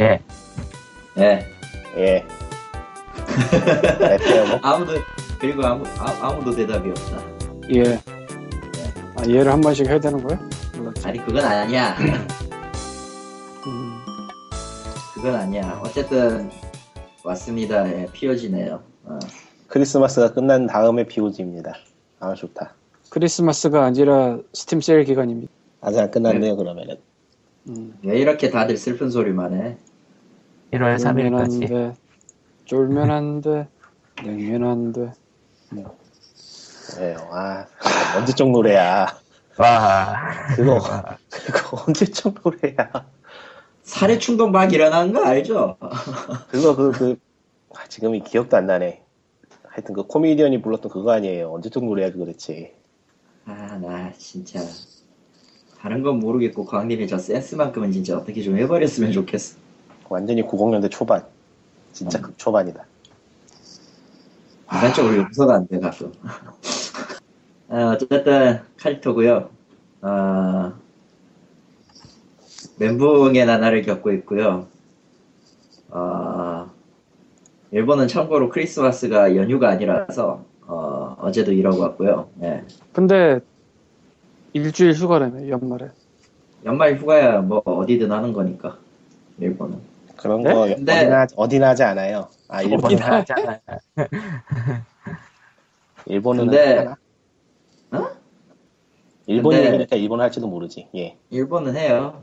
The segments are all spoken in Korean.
예. 예. 예. 어때요, 뭐? 아무도 그리고 아무 아, 아무도 대답이 없다. 예. 아, 얘를 한 번씩 해야 되는 거야? 몰랐지. 아니 그건 아니야. 음, 그건 아니야. 어쨌든 왔습니다. 예, 피어지네요. 어. 크리스마스가 끝난 다음에 POG입니다. 아, 좋다. 크리스마스가 아니라 스팀 세일 기간입니다. 아직 안 끝났네요, 그러면은. 음, 왜 이렇게 다들 슬픈 소리만 해? 1월 쫄면 안 3일까지. 돼. 쫄면 안 돼. 냉면 안 돼. 예, 아, 언제적 노래야. 와. 그거, 그거 언제적 노래야. 살해 충동 막 일어나는 거 알죠? 그거, 그, 그, 아, 지금이 기억도 안 나네. 하여튼 그 코미디언이 불렀던 그거 아니에요. 언제적 노래야, 그거 대체. 아 나 진짜 다른 건 모르겠고 광님이 저 센스만큼은 진짜 어떻게 좀 해버렸으면 좋겠어. 완전히 90년대 초반. 진짜 극초반이다. 인간적으로 용서가 안 돼 가끔. 아, 어쨌든 칼리토고요. 아, 멘붕의 나날을 겪고 있고요. 아, 일본은 참고로 크리스마스가 연휴가 아니라서 어, 어제도 일하고 왔고요. 예. 근데 일주일 휴가라며 연말에. 연말 휴가야 뭐 어디든 하는 거니까 일본은. 그런 네? 거 근데- 어디나, 하지- 어디나 하지 않아요. 아, 일본은, 어디나 하, 하잖아요. 일본은 근데- 하나? 어? 일본 근데- 얘기니까 일본 할지도 모르지. 예. 일본은 해요.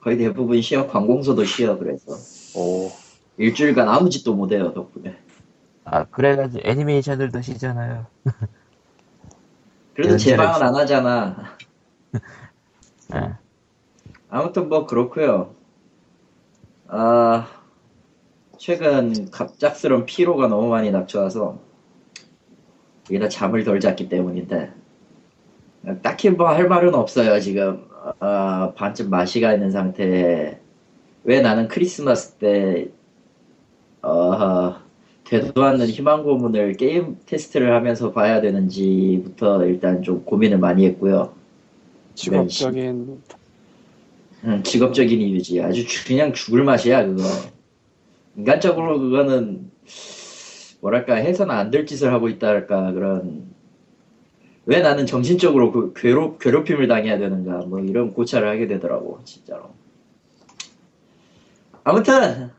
거의 대부분 쉬어. 관공서도 쉬어. 그래서 오, 일주일간 아무 짓도 못 해요 덕분에. 아, 그래가지고 애니메이션들도 쉬잖아요. 그래도 제방은 안 하잖아. 예. 아무튼 뭐 그렇고요. 아 최근 갑작스런 피로가 너무 많이 닥쳐와서 이게 다 잠을 덜 잤기 때문인데 딱히 뭐 할 말은 없어요 지금 아, 반쯤 마시가 있는 상태에 왜 나는 크리스마스 때 어, 되도 않는 희망 고문을 게임 테스트를 하면서 봐야 되는지부터 일단 좀 고민을 많이 했고요. 직업적인 응, 직업적인 이유지. 아주 주- 그냥 죽을 맛이야, 그거. 인간적으로 그거는, 뭐랄까, 해서는 안 될 짓을 하고 있다랄까, 그런. 왜 나는 정신적으로 그 괴롭, 괴롭힘을 당해야 되는가, 뭐 이런 고찰을 하게 되더라고, 진짜로. 아무튼,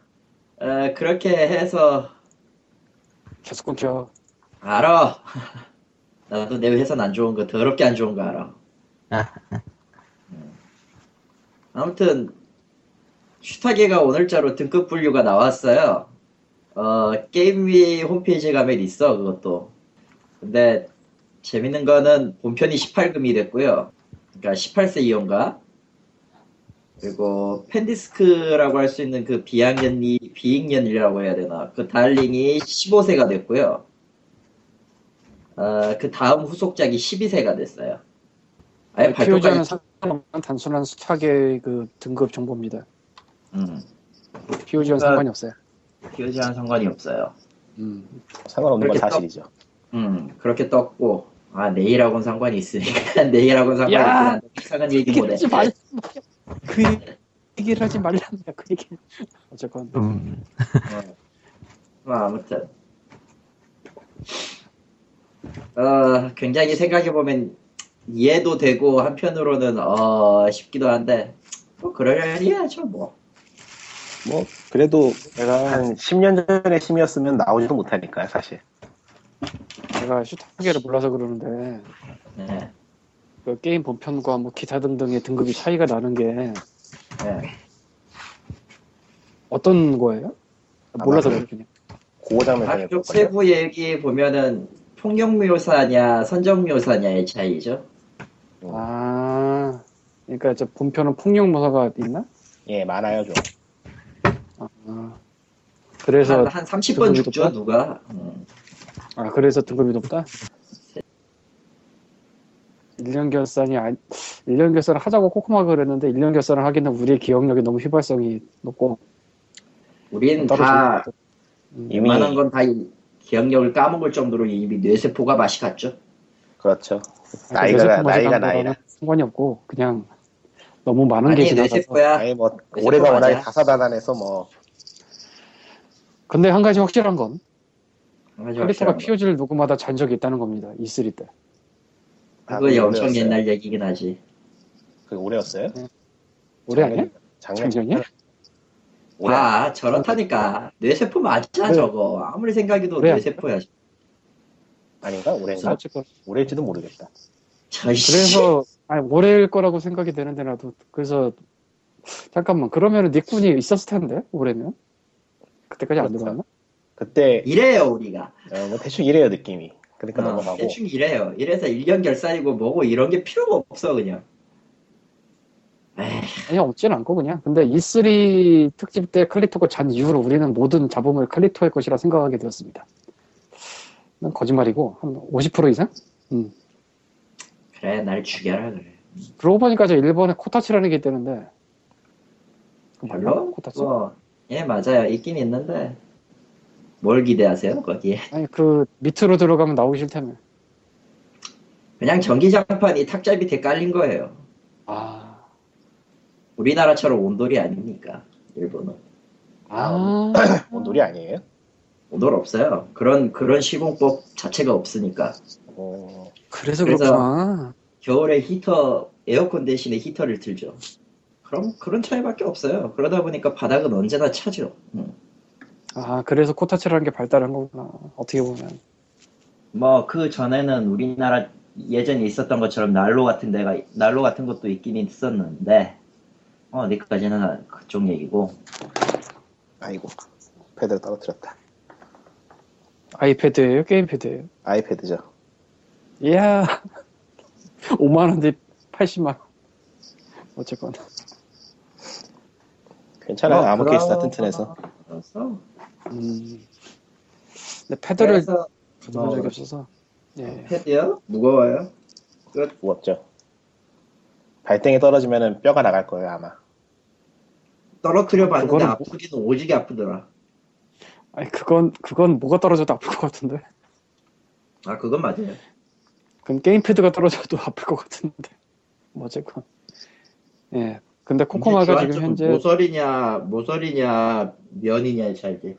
어, 그렇게 해서, 계속 끊겨. 알아. 나도 내 회사는 안 좋은 거, 더럽게 안 좋은 거 알아. 음. 아무튼, 슈타게가 오늘자로 등급 분류가 나왔어요. 어, 게임위 홈페이지에 가면 있어, 그것도. 근데, 재밌는 거는 본편이 18금이 됐고요. 그러니까 18세 이용가. 그리고 fan disc라고 할 수 있는 그 비학년이, 비익년이라고 해야 되나. 그 달링이 15세가 됐고요. 어, 그 다음 후속작이 12세가 됐어요. 아예 발표까지. 상관없는 단순한 스타의 그 등급 정보입니다. 음, 피오지는 그러니까- 상관이 없어요. 피오지랑 상관이 없어요. 음. 상관없는 건 사실이죠. 음, 그렇게 떴고, 아, 내일하고는 상관이 있으니까, 내일하고는 상관이 한데, 이상한 얘기 못해. 하지 말라. 그 얘기를 하지 말란다. 그 얘기. 어쨌건 음. 뭐, 아무튼. 어, 굉장히 생각해보면, 이해도 되고, 한편으로는, 어, 싶기도 한데, 뭐, 그러려니야죠, 뭐. 뭐, 그래도 내가 한 10년 전에 심이었으면 나오지도 못하니까요, 사실. 내가 슈타게를 몰라서 그러는데 예, 그 게임 본편과 뭐 기타 등등의 등급이 차이가 나는 게 예. 어떤 거예요? 몰라서 그래 그냥. 그거 장면 아, 중에 좀 세부 얘기 보면은, 폭력 묘사냐, 선정 묘사냐의 차이죠. 아 그러니까 저 본편은 폭력 모사가 있나? 예, 많아요, 좀. 아, 그래서 한, 한 30번 등급이 죽죠, 높다? 누가. 음. 아 그래서 등급이 높다. 1년 결산이 아니 1년 결산을 하자고 코코마가 그랬는데 1년 결산을 하기는 우리의 기억력이 너무 휘발성이 높고 우린 따로 다. 음, 웬만한 건 다 기억력을 까먹을 정도로 이미 뇌세포가 맛이 갔죠. 그렇죠. 나이가, 나이가 나이라. 상관이 없고 그냥 너무 많은 게 지나가서. 아니 뭐 올해가 워낙에. 다사다난해서 뭐 근데 한 가지 확실한 건 거. POG를 누구마다 잔 적이 있다는 겁니다. E3 때. 아, 그거 그게 엄청? 옛날 얘기긴 하지. 그게 올해였어요? 올해 아니야? 작년 작년이야? 아 저렇다니까 뇌세포 맞아 네. 저거 아무리 생각해도 그래. 뇌세포야. 아닌가? 올해인가? 어쨌건 올해일지도 모르겠다. 그래서 아니 올해일 거라고 생각이 되는데 나도 그래서 잠깐만 그러면은 닉군이 있었을 텐데 올해면 그때까지 안 그렇죠. 들어왔나? 그때 이래요 우리가. 어, 뭐 대충 이래요 느낌이. 그러니까 어, 넘어가고 대충 이래요. 이래서 1년 결산이고 뭐고 이런 게 필요가 없어 그냥. 에이, 아니 없진 않고 그냥 근데 E3 특집 때 칼리토가 잔 이후로 우리는 모든 잡음을 칼리토의 것이라 생각하게 되었습니다. 난 거짓말이고 한 50% 이상? 그래 날 죽여라 그래. 그러고 보니까 저 일본에 코타치라는 게 있다는데? 별로? 코타치? 그거, 예 맞아요 있긴 있는데 뭘 기대하세요 거기에? 아니 그 밑으로 들어가면 나오기 싫다며 그냥 전기장판이 탁자 밑에 깔린 거예요. 아... 우리나라처럼 온돌이 아니니까 일본은 아... 온돌이 아니에요? 온돌 없어요. 그런 그런 시공법 자체가 없으니까 어, 그래서 그래서- 그렇구나 겨울에 히터 에어컨 대신에 히터를 틀죠. 그럼 그런 차이밖에 없어요. 그러다 보니까 바닥은 언제나 차죠. 음. 아 그래서 코타치라는 게 발달한 거구나 어떻게 보면 뭐 그 전에는 우리나라 예전에 있었던 것처럼 난로 같은 데가 난로 같은 것도 있긴 있었는데 어, 어디까지는 그쪽 얘기고 아이고 패드를 떨어뜨렸다. 아이패드예요? 게임패드예요? 아이패드죠. 이야 5만 원대 80만 원 어쨌건 괜찮아요. 어, 아무 그럼- 케이스나 튼튼해서. 그래서 음... 근데 패드를 가져본 적이 어, 없어서 예. 패드요? 무거워요? 무겁죠. 발등에 떨어지면 뼈가 나갈 거예요 아마. 떨어뜨려 봤는데 그거는 아프기는 오지게 아프더라. 아니 그건 그건 뭐가 떨어져도 아플 것 같은데 아 그건 맞아요. 그럼 게임패드가 떨어져도 아플 것 같은데 뭐 어쨌건 예 근데 코코마가 지금 현재 모서리냐 모서리냐 면이냐의 차이지.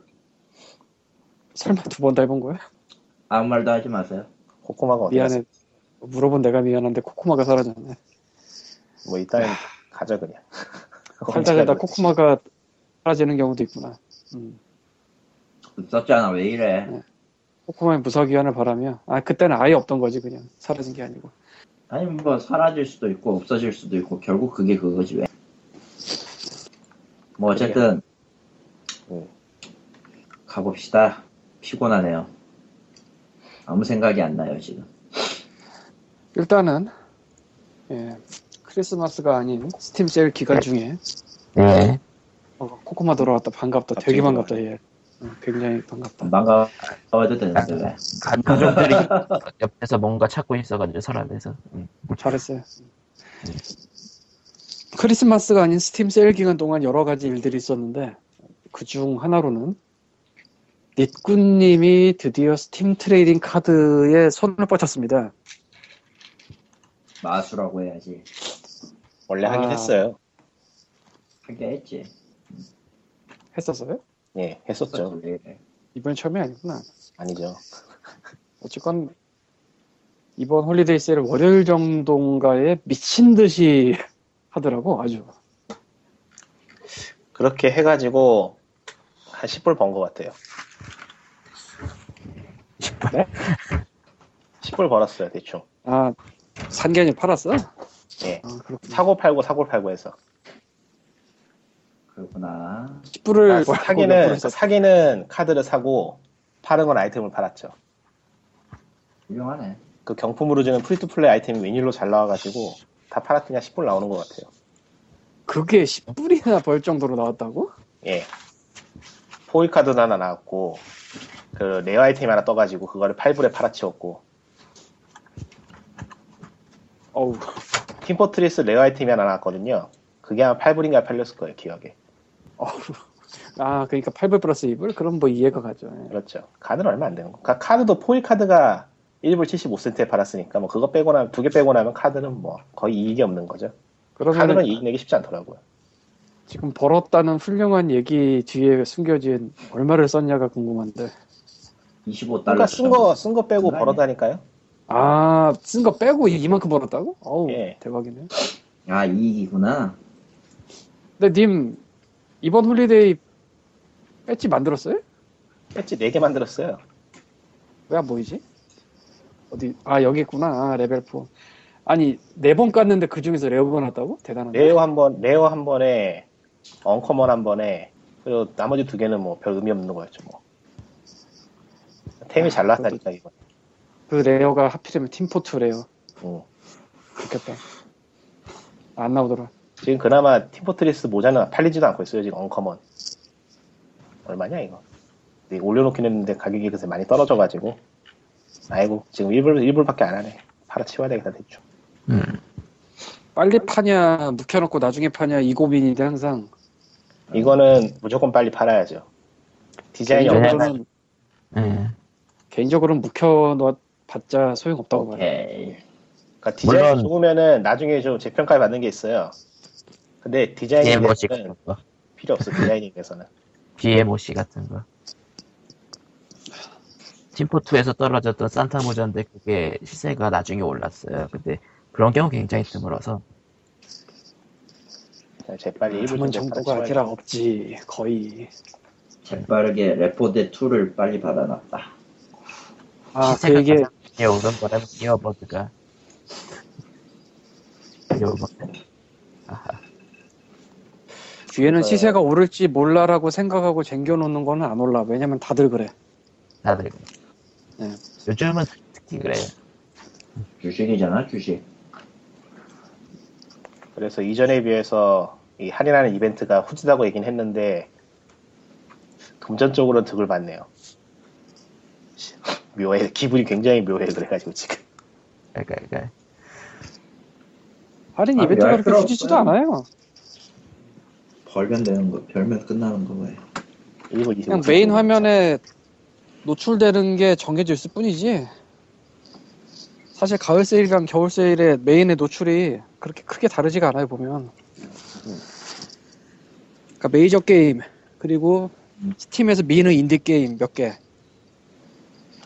설마 두번다 해본 거야? 아무 말도 하지 마세요. 코코마가 어디 갔어? 미안해 물어본 내가 미안한데 코코마가 사라졌네 뭐 일단 가져 그냥. 가지? 코코마가 사라지는 경우도 있구나 음. 썼잖아 왜 이래? 네. 코코마의 무사귀환을 바라며 아 그때는 아예 없던 거지 그냥 사라진 게 아니고 아니 뭐 사라질 수도 있고 없어질 수도 있고 결국 그게 그거지 왜? 뭐 어쨌든 음. 가봅시다. 피곤하네요. 아무 생각이 안 나요 지금. 일단은 예, 크리스마스가 아닌 스팀 세일 기간 중에 네. 어, 코코마 돌아왔다 반갑다 되게 반갑다 얘 어, 굉장히 반갑다 반가워도 되는데 왜? 간표정들이 옆에서 뭔가 찾고 있어가지고 서랍에서. 음. 잘했어요 크리스마스가 아닌 스팀 세일 기간 동안 여러 가지 일들이 있었는데 그 중 하나로는 닛군님이 드디어 스팀 trading 카드에 손을 뻗쳤습니다 마수라고 해야지. 원래 하긴 아. 했어요. 하게 했지. 했었어요? 예, 했었죠. 왜 이래. 이번이 처음이 아니구나 아니죠. 어쨌건 이번 holiday 세일 월요일 정도인가에 미친 듯이 하더라고 아주 그렇게 해가지고 한 10불 번 것 같아요. 네? 10불 벌었어요 대충. 아 산견이 팔았어? 예. 아 사고 팔고 사고 팔고 해서. 그렇구나. 10불을 아, 사기는 서 사기는 카드를 사고 파는 건 아이템을 팔았죠. 훌륭하네. 그 경품으로 주는 free-to-play 아이템이 웬일로 잘 나와가지고 다 팔았더니 10불 나오는 것 같아요. 그게 10불이나 벌 정도로 나왔다고? 예. 포일 카드 하나 나왔고 그 rare 아이템 하나 떠가지고 그거를 8불에 팔아치웠고 어우 팀포트리스 rare 아이템이 하나 나왔거든요. 그게 한 8불인가 팔렸을 거예요 기억에. 아 그러니까 8불 플러스 2불? 그럼 뭐 이해가 가죠 예. 그렇죠. 카드는 얼마 안 되는 거. 그러니까 카드도 포일 카드가 1불 75센트에 팔았으니까 뭐 그거 빼고 나면 두 개 빼고 나면 카드는 뭐 거의 이익이 없는 거죠. 카드는 이익 내기 쉽지 않더라고요. 지금 벌었다는 훌륭한 얘기 뒤에 숨겨진 얼마를 썼냐가 궁금한데 25달러. 그러니까 쓴거쓴거 빼고? 벌었다니까요. 아 쓴 거 빼고 이만큼 벌었다고? 어우 예. 대박이네 아, 이익이구나. 근데 님 이번 holiday 배지 만들었어요? 배지 4개 만들었어요. 왜 안 보이지? 어디 아 여기 있구나 아, 레벨 4 아니 네 번 깠는데 그 중에서 rare가 났다고? 대단하네 rare 한 번, rare 한 번에 uncommon 한 번에 그리고 나머지 두 개는 뭐 별 의미 없는 거였죠 뭐. 템이 잘 났다니까 이거. 그 rare가 하필이면 팀포트 rare 응. 좋겠다 안 나오더라 지금 그나마 팀포트리스 모자는 팔리지도 않고 있어요 지금 uncommon. 얼마냐 이거? 근데 올려놓긴 했는데 가격이 그새 많이 떨어져가지고. 아이고 지금 1불 1불밖에 안 하네. 팔아치워야 되겠다 대충. 음. 빨리 파냐 묵혀놓고 나중에 파냐 이 고민인데 항상 이거는 무조건 빨리 팔아야죠. 디자인이 개인적으로는- 얼마나 개인적으로는 예. 개인적으로는 묵혀놓았자 소용없다고 봐요. 그러니까 디자인이 물론- 좋으면은 나중에 좀 재평가를 받는 게 있어요. 근데 대해서는 같은 거. 필요 없어 디자인에 대해서는. BMOC 같은 거. 팀포2에서 떨어졌던 산타 모자인데 그게 시세가 나중에 올랐어요. 근데 그런 경우 굉장히 드물어서 재빨리 1분 드문 정도가 아니라 없지 거의 재빠르게 레포드 2를 빨리 받아놨다. 아그 많이 오른 거라면 이어버드가 이어버드. 뒤에는 어. 시세가 오를지 몰라라고 생각하고 쟁겨놓는 거는 안 올라 왜냐면 다들 그래 다들 그래. 네. 요즘은 특히 그래요. 주식이잖아, 주식. 그래서 이전에 비해서 이 할인하는 이벤트가 후지다고 얘긴 했는데 금전적으로는 득을 받네요. 묘해 기분이 굉장히 묘해 그래가지고 지금 그러니까, 그러니까 할인 아, 이벤트가 할 그렇게 후지지도. 않아요 벌면 되는 거, 벌면 끝나는 거예요. 1분 25초 그냥 메인 화면에 노출되는 게 정해져 있을 뿐이지. 사실 가을 세일이랑 겨울 세일의 메인의 노출이 그렇게 크게 다르지가 않아요 보면. 그러니까 메이저 게임 그리고 스팀에서 미는 인디 게임 몇 개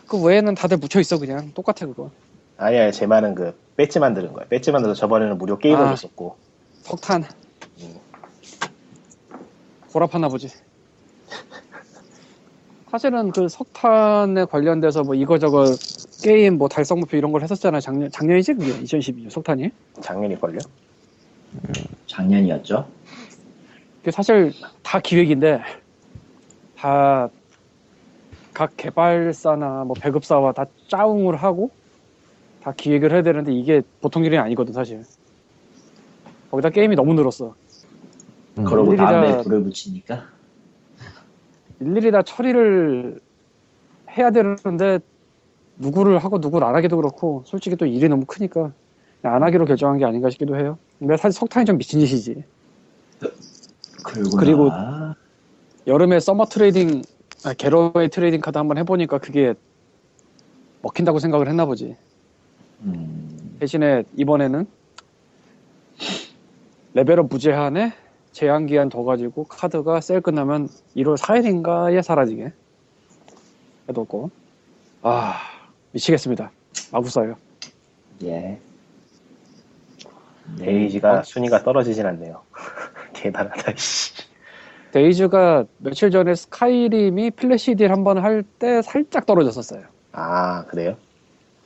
그 외에는 다들 묻혀 있어 그냥. 똑같아 그거. 아니야 제 말은 그 배지 만드는 거야. 배지 만들어서 저번에는 무료 게임을 아. 줬었고. 석탄 음. 고랍하나 보지. 사실은 그 석탄에 관련돼서 뭐 이거저거 게임 뭐 달성 목표 이런 걸 했었잖아요. 작년 작년이지 그게? 2012년 석탄이? 작년이 걸려 작년이었죠? 그게 사실 다 기획인데 다 각 개발사나 뭐 배급사와 다 짜웅을 하고 다 기획을 해야 되는데 이게 보통 일이 아니거든 사실. 거기다 게임이 너무 늘었어 음, 그러고 일일이 다- 다음에 불을 붙이니까. 일일이 다 처리를 해야 되는데 누구를 하고 누구를 안 하기도 그렇고 솔직히 또 일이 너무 크니까 안 하기로 결정한 게 아닌가 싶기도 해요. 근데 사실 석탄이 좀 미친 짓이지. 그리고, 그리고- 나- 여름에 summer trading 아, getaway trading 카드 한번 해보니까 그게 먹힌다고 생각을 했나 보지. 음, 대신에 이번에는 level up 무제한에 제한 기한 더 가지고 카드가 세일 끝나면 1월 4일인가에 사라지게 해뒀고 아 미치겠습니다 마구싸요 예. 네. 데이즈가 어? 순위가 떨어지진 않네요 대단하다 씨. 데이즈가 며칠 전에 스카이림이 flash deal 한 번 할 때 살짝 떨어졌었어요 아 그래요?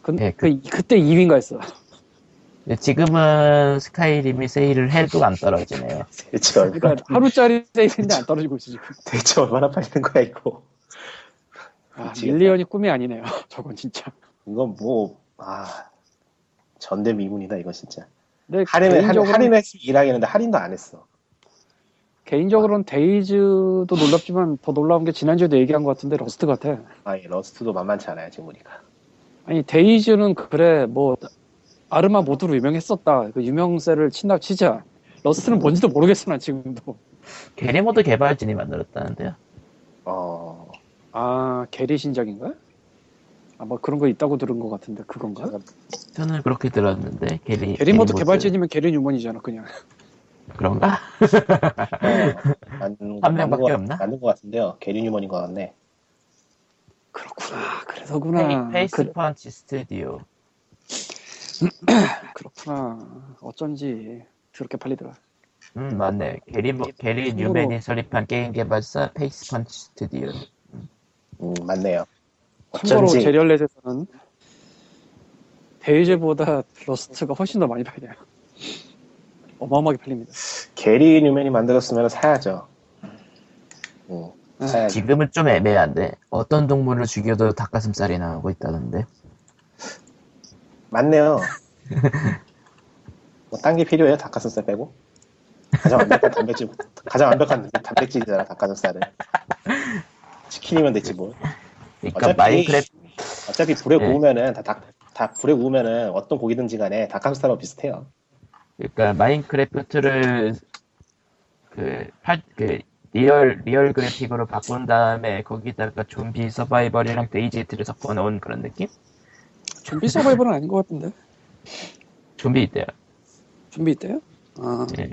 그, 네, 그, 그때 2위인가 했어 근데 지금은 스카이림이 세일을 해도 안 떨어지네요. 대체 얼마 그러니까 하루짜리 세일인데 안 떨어지고 있어 지금. 대체 얼마나 팔리는 거야 이거? 아. million이 꿈이 아니네요 저건 진짜. 이건 뭐 아 전대 미문이다 이거 진짜. 근데 할인을 할인, 개인적으로는, 할인을 했으면 이해하겠는데 할인도 안 했어. 개인적으로는 데이즈도 놀랍지만 더 놀라운 게 지난주에도 얘기한 것 같은데 러스트 같아. 아니 러스트도 만만치 않아요 지금 우리가 아니 데이즈는 그래 뭐 아르마 mod로 유명했었다 그 유명세를 친다 치자 러스트는 뭔지도 모르겠어 난 지금도 게리모드 개발진이 만들었다는데요. 어 아 게리 신작인가? 아마 그런 거 있다고 들은 것 같은데 그건가? 저는 그렇게 들었는데 게리 게리 모드 모드 개발진이면 게리 뉴먼이잖아 그냥. 그런가? 어, 한 명밖에 거, 없나? 맞는 것 같은데요. 게리 뉴먼인 것 같네. 그렇구나. 그래서구나. 페이, 페이스 그, 펀치 스튜디오 그렇구나. 어쩐지 더럽게 팔리더라. 음 맞네 게리 모- 게리 뉴맨이 설립한 게임 개발사 페이스 펀치 스튜디오 음, 맞네요. 참고로 제리얼렛에서는 데이즈보다 러스트가 훨씬 더 많이 팔려요. 어마어마하게 팔립니다. 게리 뉴맨이 만들었으면 사야죠. 음, 아, 사야죠. 지금은 좀 애매한데 어떤 동물을 죽여도 닭가슴살이 나오고 있다던데 맞네요. 뭐 딴 게 필요해요? 닭가슴살 빼고? 가장 완벽한 단백질, 가장 완벽한 단백질이잖아, 닭가슴살은. 치킨이면 됐지 뭐. 그러니까 어차피- 마인크래프트 어차피 불에 네. 구우면은 다, 닭, 다 불에 구우면은 어떤 고기든지 간에 닭가슴살하고 비슷해요. 그러니까 마인크래프트를 그, 팔, 그 리얼 리얼 그래픽으로 바꾼 다음에 거기다가 좀비 서바이벌이랑 데이지를 섞어 놓은 그런 느낌? 좀비 서바이벌은 아닌 것 같은데. 좀비 있대요. 좀비 있대요? 아, 예.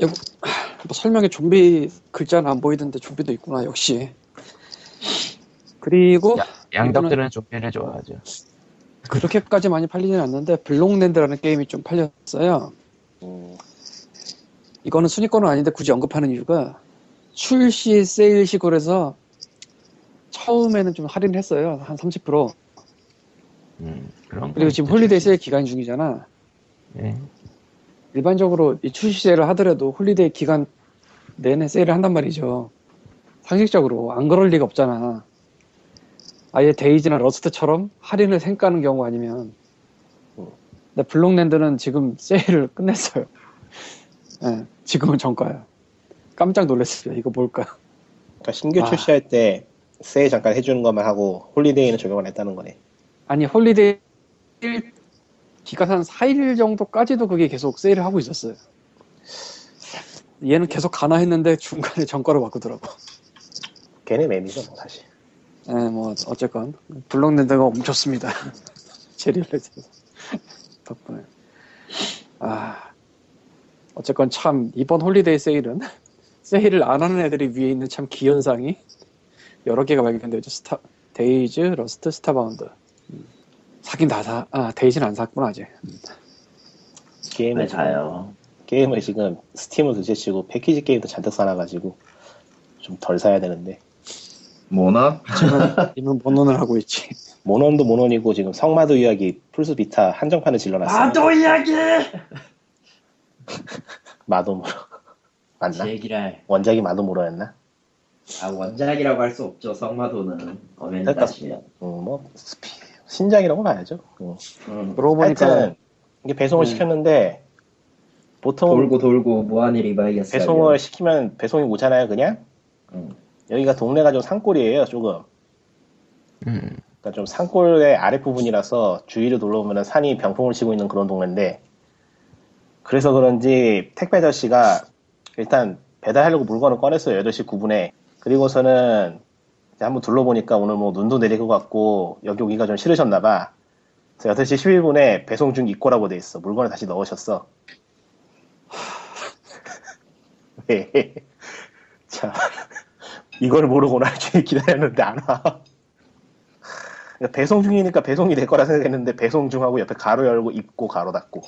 여기, 뭐 설명에 좀비 글자는 안 보이던데 좀비도 있구나, 역시. 그리고 야, 양덕들은 좀비를 좋아하죠. 그렇게까지 많이 팔리진 않는데 블록랜드라는 게임이 좀 팔렸어요. 음, 이거는 순위권은 아닌데 굳이 언급하는 이유가 출시 세일 시골에서 처음에는 좀 할인했어요. 한 30%. 음, 그런 그리고 거 지금. holiday 세일 기간 중이잖아. 예. 일반적으로 이 출시 세일을 하더라도 holiday 기간 내내 세일을 한단 말이죠. 상식적으로 안 그럴 리가 없잖아. 아예 데이지나 러스트처럼 할인을 생까는 경우 아니면. 근데 블록랜드는 지금 세일을 끝냈어요. 예, 지금은 정가야. 깜짝 놀랐어요. 이거 뭘까? 그러니까 신규 아. 출시할 때 세일 잠깐 해주는 것만 하고 holiday는 적용 안 했다는 거네. 아니 holiday 기간 한 4일 정도까지도 그게 계속 세일을 하고 있었어요. 얘는 계속 가나 했는데 중간에 정가로 바꾸더라고. 걔네 매니저 뭐 사실. 예, 뭐 어쨌건 블록랜드가 멈췄습니다. 제리얼렛에서 덕분에. 아 어쨌건 참 이번 holiday 세일은 세일을 안 하는 애들이 위에 있는 참 기현상이 여러 개가 발견되죠. 스타 데이즈, 러스트, 스타바운드. 음. 사긴 다 사. 아 데이즈는 안 샀구나 아직. 게임을 왜 자요? 게임을 지금 스팀을 둘째치고 패키지 게임도 잔뜩 사놔가지고 좀 덜 사야 되는데 모너? 님은 본론을 하고 있지. 모넌도 모넌이고 지금 성마도 이야기 플스 비타 한정판을 질러놨어요. 마도 이야기! 마도무로 맞나? 제기랄. 원작이 마도무로였나? 아 원작이라고 할 수 없죠. 성마도는 어메니 따시면. 음, 뭐 스피 신작이라고 봐야죠. 음. 음, 그러고 보니까 하여튼 이게 배송을 음. 시켰는데 보통 돌고 돌고 무한의 리바이어스. 배송을 시키면 배송이 오잖아요, 그냥. 음. 여기가 동네가 좀 산골이에요, 조금. 음, 그러니까 좀 산골의 아랫 부분이라서 주위를 둘러보면 산이 병풍을 치고 있는 그런 동네인데 그래서 그런지 택배 아저씨가 일단 배달하려고 물건을 꺼냈어요 8시 9분에 그리고서는 한번 둘러보니까 오늘 뭐 눈도 내릴 것 같고 여기 오기가 좀 싫으셨나 봐 그래서 8시 11분에 배송 중 입고라고 돼 있어 물건을 다시 넣으셨어 왜? 자 이걸 모르고 날 주일 기다렸는데 안 와. 그러니까 배송 중이니까 배송이 될 거라 생각했는데 배송 중하고 옆에 가로 열고 입고 가로 닫고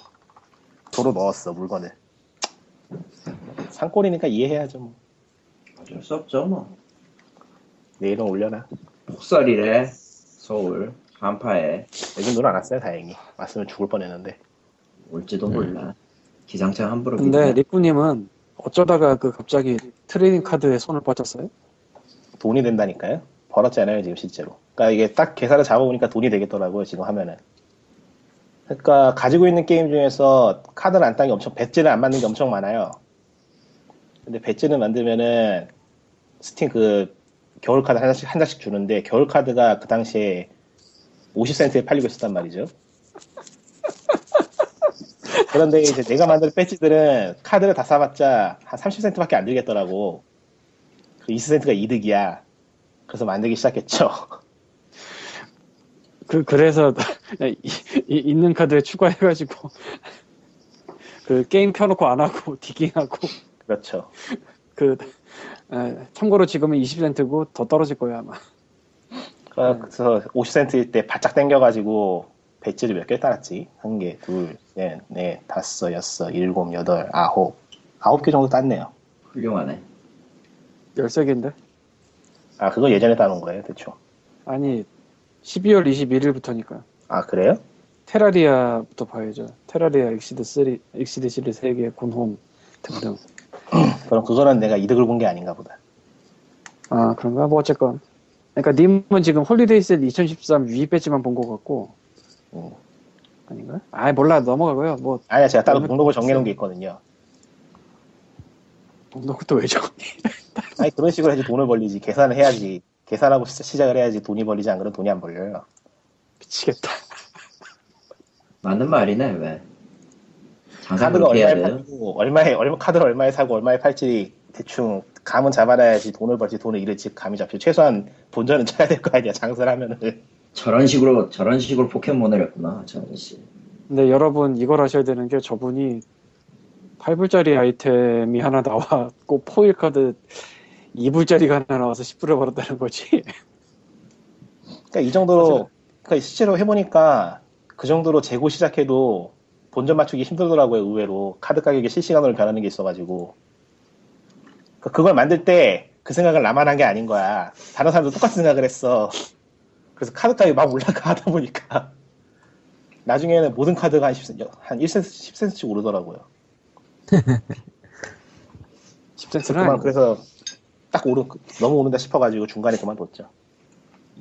도로 넣었어 물건을 산골이니까 이해해야죠 뭐 어쩔 수 없죠 뭐. 내일은 올려놔. 폭설이래. 서울 한파에. 요즘 눈 안 왔어요 다행히. 왔으면 죽을 뻔했는데. 올지도 음. 몰라. 기상청 함부로 근데 리꾸님은 어쩌다가 그 갑자기 trading 카드에 손을 뻗었어요? 돈이 된다니까요. 벌었잖아요 지금 실제로. 그러니까 이게 딱 계산을 잡아보니까 돈이 되겠더라고요 지금 하면은. 그러니까 가지고 있는 게임 중에서 카드를 안 딴 게 엄청 배지를 안 맞는 게 엄청 많아요. 근데 배지를 만들면은 스팀 그 겨울 카드 한 장씩, 한 장씩 주는데 겨울 카드가 그 당시에 50센트에 팔리고 있었단 말이죠 그런데 이제 내가 만든 배지들은 카드를 다 사봤자 한 30센트밖에 안 들겠더라고 그 20센트가 이득이야. 그래서 만들기 시작했죠. 그 그래서 이- 이- 있는 카드에 추가해가지고 그 게임 켜놓고 안 하고 디깅하고 그렇죠. 그 에, 참고로 지금은 20센트고 더 떨어질 거예요 아마. 그래서 50센트일 때 바짝 당겨가지고 배지를 몇 개 따랐지? 한 개, 둘, 셋, 넷, 다섯, 여섯, 일곱, 여덟, 아홉. 아홉 개 정도 땄네요. 훌륭하네. 13개인데? 아, 그거 예전에 따놓은 거예요, 대충. 아니 12월 21일부터니까 아, 그래요? 테라리아부터 봐야죠. 테라리아 엑시드 3, 엑시드 시리즈 3개, 곤홈 등등. 그럼 그거는 내가 이득을 본 게 아닌가 보다. 아 그런가? 뭐 어쨌건. 그러니까 님은 지금 Holiday Sale 2013의 배지만 본 것 같고 음. 아닌가? 아 몰라 넘어가고요. 뭐 아니야, 제가 따로 목록을 정해놓은 게 있거든요. 너 그것도 왜 적니? 아니, 그런 식으로 해야지 돈을 벌리지. 계산을 해야지. 계산하고 시- 시작을 해야지 돈이 벌리지 안 그러면 돈이 안 벌려요. 미치겠다. 맞는 말이네, 왜. 카드가 그렇게 얼마에 돼요? 팔고, 얼마에, 얼마, 카드를 얼마에 사고, 얼마에 팔지 대충 감은 잡아놔야지 돈을 벌지 돈을 잃을지 감이 잡혀. 최소한 본전은 쳐야 될 거 아니야, 장사를 하면은. 저런 식으로, 저런 식으로 포켓몬을 했구나, 저런 씨. 근데 여러분 이걸 아셔야 되는 게 저분이 8불짜리 아이템이 하나 나왔고 포일 카드 2불짜리가 하나 나와서 10불을 벌었다는 거지. 그러니까 이 정도로, 그러니까 실제로 해보니까 그 정도로 재고 시작해도 본전 맞추기 힘들더라고요, 의외로. 카드 가격이 실시간으로 변하는 게 있어가지고. 그러니까 그걸 만들 때 그 생각을 나만 한 게 아닌 거야. 다른 사람도 똑같은 생각을 했어. 그래서 카드 가격이 막 올라가 하다 보니까. 나중에는 모든 카드가 한 10센트, 한 1센트, 10센트씩 오르더라고요. 10센트는 그만. 그래서 딱 오르, 너무 오른다 싶어가지고 중간에 그만뒀죠.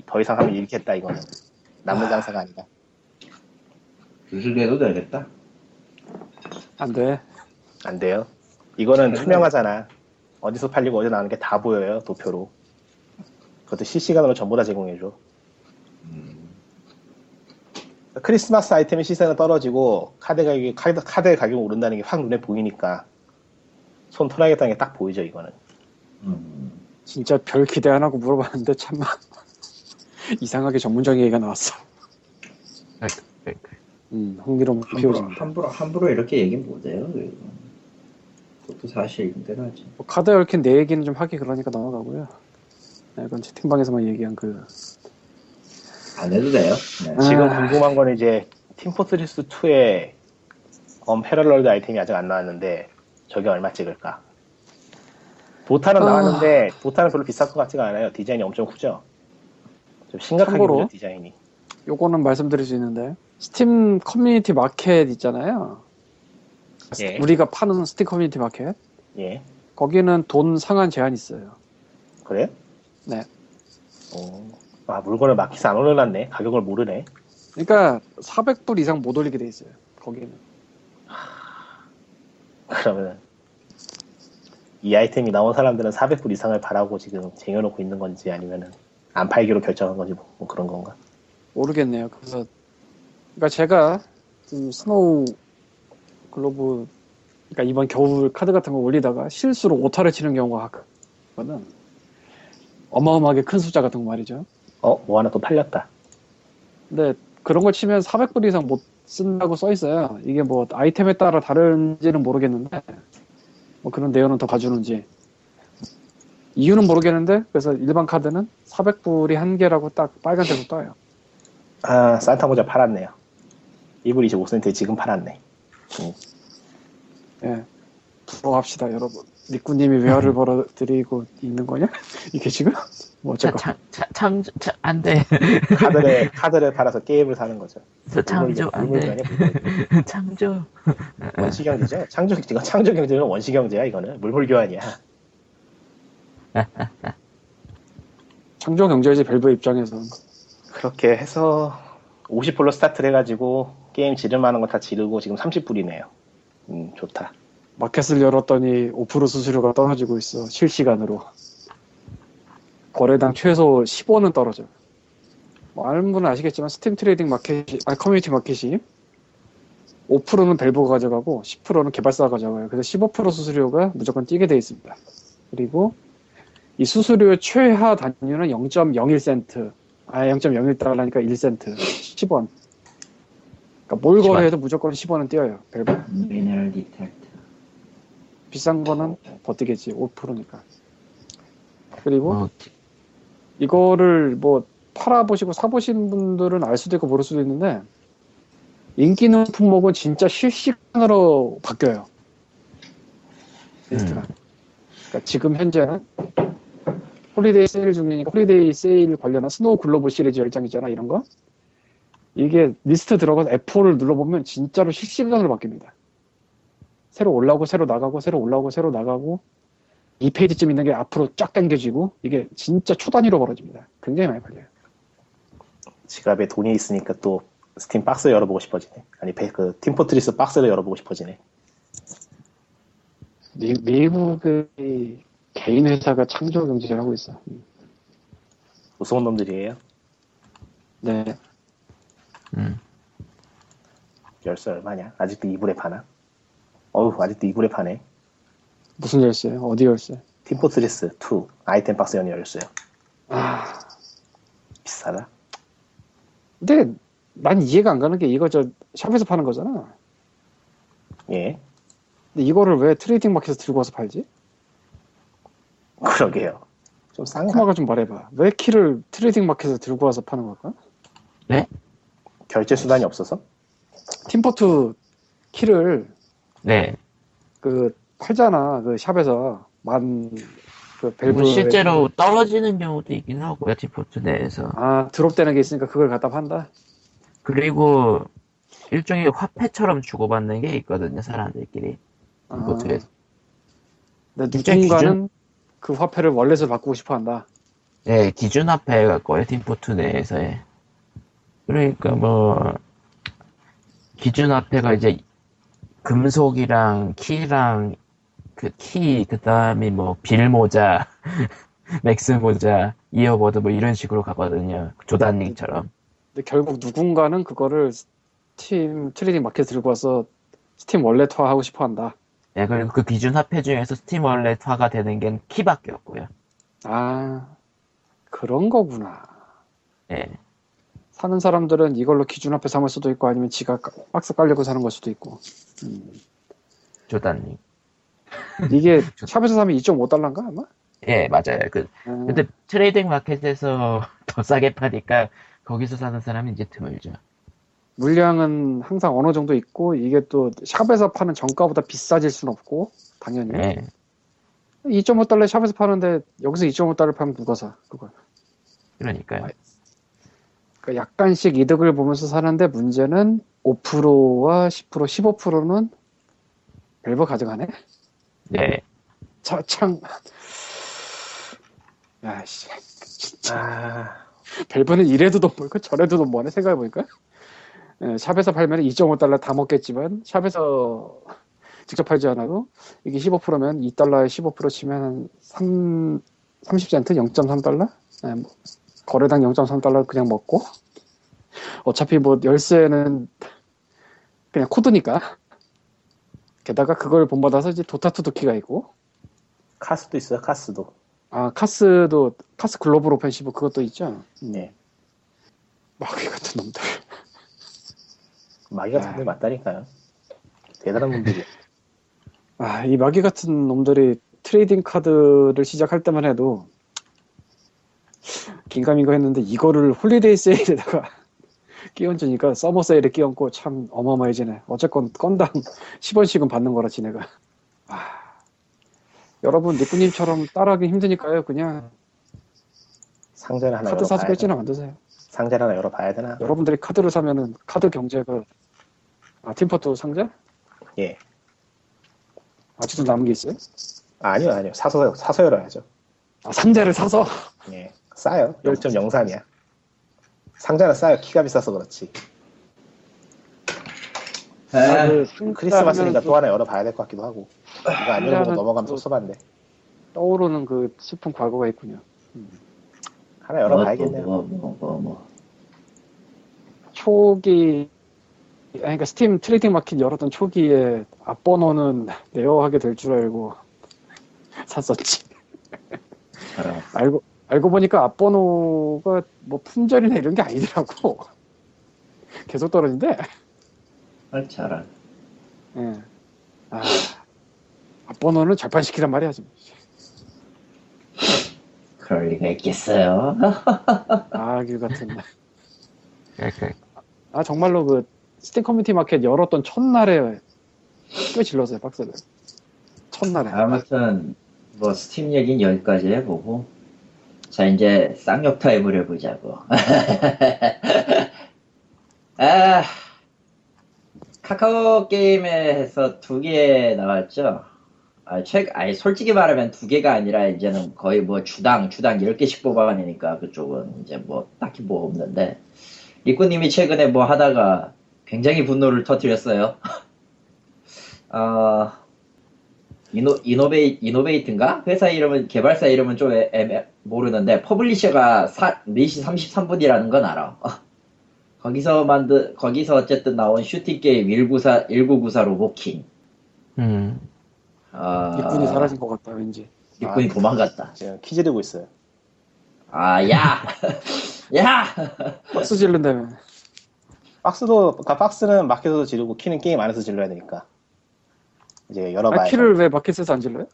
더 이상 하면 잃겠다, 이거는. 남는 장사가 아니다. 주술해도 되겠다. 안 돼. 안 돼요. 이거는 투명하잖아. 어디서 팔리고 어디 나오는 게 다 보여요, 도표로. 그것도 실시간으로 전부 다 제공해줘. 크리스마스 아이템의 시세는 떨어지고 카드 가격이 카드 카드의 가격이 오른다는 게 확 눈에 보이니까 손 털어야겠다는 게 딱 보이죠 이거는. 음. 진짜 별 기대 안 하고 물어봤는데 참만 이상하게 전문적인 얘기가 나왔어. 음, 흥미로운 함부로, 피워집니다. 함부로, 함부로 이렇게 얘기 못해요, 그리고. 그것도 사실인데로 하지. 뭐 카드 얽힌 내 얘기는 좀 하기 그러니까 넘어가고요. 네, 이건 채팅방에서만 얘기한 그 안 해도 돼요. 네. 아. 지금 궁금한 건 이제 팀포트리스 2의 unparalleled 아이템이 아직 안 나왔는데 저게 얼마 찍을까? 도타는 아. 나왔는데 도타는 별로 비쌀 것 같지가 않아요. 디자인이 엄청 크죠. 좀 심각하게. 보죠 디자인이. 요거는 말씀드릴 수 있는데 스팀 커뮤니티 마켓 있잖아요. 예. 우리가 파는 스팀 커뮤니티 마켓 예. 거기는 돈 상한 제한이 있어요. 그래요? 네. 오. 아, 물건을 마켓에 안 올려놨네. 가격을 모르네. 그러니까 400불 이상 못 올리게 돼 있어요. 거기는. 그러면 이 아이템이 나온 사람들은 400불 이상을 바라고 지금 쟁여놓고 있는 건지 아니면은 안 팔기로 결정한 건지 뭐 그런 건가? 모르겠네요. 그래서 그러니까 제가 좀 snow globe 그러니까 이번 겨울 카드 같은 거 올리다가 실수로 오타를 치는 경우가 가끔거든. 어마어마하게 큰 숫자 같은 거 말이죠. 어, 뭐 하나 또 팔렸다. 근데 그런 걸 치면 400불 이상 못 쓴다고 써 있어요. 이게 뭐 아이템에 따라 다른지는 모르겠는데 뭐 그런 내용은 더 봐주는지 이유는 모르겠는데 그래서 일반 카드는 400불이 한 개라고 딱 빨간색으로 떠요. 아, 산타 모자 팔았네요. 2불 25센트에 지금 팔았네. 예. 부러합시다 여러분. 니꾸님이 외화를 벌어들이고 있는 거냐? 이게 지금? 뭐 자, 어쨌건 창, 차, 창조, 차, 안 돼. 카드를, 카드를 팔아서 게임을 사는 거죠. 저 창조, 안 돼. 창조. 원시경제죠? 창조, 이거 창조경제는 원시경제야, 이거는. 물물교환이야. 창조 경제지 밸브 입장에서 그렇게 해서 50불로 스타트를 해가지고 게임 지름하는 거 다 지르고 지금 30불이네요. 음, 좋다. 마켓을 열었더니 5% 수수료가 떨어지고 있어 실시간으로 거래당 최소 10원은 떨어져. 뭐 아는 분은 아시겠지만 스팀 trading 마켓, 아 커뮤니티 마켓이 5%는 밸브가 가져가고 10%는 개발사가 가져가요. 그래서 15% 수수료가 무조건 떼게 돼 있습니다. 그리고 이 수수료의 최하 단위는 0.01센트, 아 0.01달러니까 1센트. 10원. 그러니까 뭘 10원. 거래해도 무조건 10원은 띄어요. 밸브. 미네랄 디텍트. 비싼 거는 버티겠지. 5%니까. 그리고 뭐, 이거를 뭐 팔아보시고 사보신 분들은 알 수도 있고 모를 수도 있는데 인기 있는 품목은 진짜 실시간으로 바뀌어요. 리스트가. 그러니까 지금 현재는 holiday 세일 중이니까 holiday 세일 관련한 snow globe 시리즈 열장 있잖아 이런 거 이게 리스트 들어가서 F4를 눌러보면 진짜로 실시간으로 바뀝니다. 새로 올라오고 새로 나가고 새로 올라오고 새로 나가고 이 페이지쯤 있는 게 앞으로 쫙 당겨지고 이게 진짜 초 단위로 벌어집니다. 굉장히 많이 걸려요. 지갑에 돈이 있으니까 또 스팀 박스 열어보고 싶어지네. 아니 베- 그 팀포트리스 박스를 열어보고 싶어지네. 미, 미국의 개인 회사가 창조 경제를 하고 있어. 음. 무서운 놈들이에요. 네. 음. 열쇠 얼마냐? 아직도 이불에 파나? 어우 아직도 이불에 파네. 무슨 열쇠요? 어디 열쇠? 팀포트리스 2 아이템 박스 연이 열쇠요. 아, 비싸다. 근데 난 이해가 안 가는 게 이거 저 샵에서 파는 거잖아. 예, 근데 이거를 왜 trading 마켓에서 들고 와서 팔지? 그러게요. 좀 싼가? 코마가 좀 말해봐. 왜 키를 trading 마켓에서 들고 와서 파는 걸까? 결제 수단이 없어서? 팀포트 키를 네. 그 팔잖아. 그 샵에서 만 그 밸브 뭐 실제로 떨어지는 경우도 있긴 하고요, 팀포트 내에서. 아 드롭되는 게 있으니까 그걸 갖다 판다. 그리고 일종의 화폐처럼 주고받는 게 있거든요, 사람들끼리. 아. 근데 진짜 누군가는 그 화폐를 월렛을 바꾸고 싶어 한다. 네, 기준 화폐가 거예요, 팀포트 내에서의. 그러니까 뭐, 기준 화폐가 이제 금속이랑 키랑 그 키, 그 다음에 뭐, 빌 모자, 맥스 모자, earbud 뭐 이런 식으로 가거든요. 조단링처럼. 근데 결국 누군가는 그거를 스팀 trading 마켓에 들고 와서 스팀 wallet화 하고 싶어 한다. 네, 그리고 그 기준 화폐 중에서 스팀 wallet화가 되는 게 키밖에 없고요. 아 그런 거구나. 예. 사는 사람들은 이걸로 기준 화폐 삼을 수도 있고 아니면 지가 까- 박스 깔려고 사는 걸 수도 있고. 음. 조단링. 이게 샵에서 사면 2.5달러인가 아마? 예, 맞아요. 그, 음, 근데 trading 마켓에서 더 싸게 파니까 거기서 사는 사람이 이제 드물죠. 물량은 항상 어느 정도 있고 이게 또 샵에서 파는 정가보다 비싸질 순 없고 당연히 예. 2.5달러에 샵에서 파는데 여기서 2.5달러 파면 누가 사 그걸 그러니까요. 그러니까 약간씩 이득을 보면서 사는데 문제는 5%와 10% 15%는 밸브 가져가네? 네. 차창. 야씨. 진짜. 아, 밸브는 이래도 돈 벌고 저래도 돈 버네? 생각해보니까. 예, 샵에서 팔면 2.5달러 다 먹겠지만 샵에서 직접 팔지 않아도 이게 15%면 2달러에 15% 치면 한 3, 30센트? 0.3달러? 예, 뭐 거래당 0.3달러 그냥 먹고 어차피 뭐 열쇠는 그냥 코드니까 게다가 그걸 본받아서 이제 도타투도 키가 있고 카스도 있어요. 카스도. 아 카스도 카스 글로벌 오펜시브 그것도 있죠 음. 네. 마귀 같은 놈들 마귀가 정말 맞다니까요. 대단한 분들이. 아, 이 마귀 같은 놈들이 trading 카드를 시작할 때만 해도 긴가민가 했는데 이거를 holiday 세일에다가 끼얹으니까 summer 세일에 끼얹고 참 어마어마해지네. 어쨌건 건당 10원씩은 받는 거라 지네가. 아, 여러분 리꾸님처럼 따라하기 힘드니까요. 그냥 상자를 하나 카드 사서 뺏지나 되나? 만드세요. 상자를 하나 열어봐야 되나? 여러분들이 카드를 사면은 카드 경제가 아 팀포트 상자? 예. 아직도 남은 게 있어요? 아, 아니요, 아니요. 사서, 사서 열어야죠. 아 상자를 사서 예. 싸요. 0.03이야. 상자는 싸요. 키가 비싸서 그렇지. 아, 그 상자 크리스마스니까 또 하나 열어봐야 될 것 같기도 하고. 이거 안 상자는 넘어가면 또- 섭섭한데. 떠오르는 그 슬픈 과거가 있군요. 하나 뭐, 열어봐야겠네요. 뭐, 뭐, 뭐, 뭐. 초기 아니, 그러니까 스팀 trading 마켓 열었던 초기에 앞번호는 rare하게 될 줄 알고 샀었지. 알고 알고 보니까 앞번호가 뭐 품절이나 이런 게 아니더라고. 계속 떨어진대. 헐차라. 예. 아, 앞번호는 절판시키란 말이야 지금. 그럴 리가 있겠어요. 아 길 같은. 그러니까 아 정말로 그 스팀 커뮤니티 마켓 열었던 첫날에 꽤 질렀어요 박스를. 첫날에. 아무튼 뭐 스팀 얘기는 여기까지 해보고 자 이제 쌍욕 타임을 해보자고. 아 카카오 게임에서 두 개 나왔죠? 아, 최, 아니 솔직히 말하면 두 개가 아니라 이제는 거의 뭐 주당 주당 10개씩 뽑아가니까 그쪽은 이제 뭐 딱히 뭐 없는데. 리꾸님이 최근에 뭐 하다가 굉장히 분노를 터뜨렸어요. 어, 이노, 이노베이, 이노베이트인가? 회사 이름은, 개발사 이름은 좀 애, 애매, 모르는데, publisher가 사, 4시 33분이라는 건 알아. 거기서 만든, 거기서 어쨌든 나온 슈팅 게임 194, 1994 로보킹. 음 아, 일꾼이 사라진 것 같다 왠지. 일꾼이 도망갔다. 지금 키 지르고 있어요. 아, 야! 야! 박스 질른다며. 박스도, 그러니까 박스는 마켓에서 지르고 키는 게임 안에서 질러야 되니까. 이제 열어봐야 아, 키를 왜 마켓에서 안 질러요?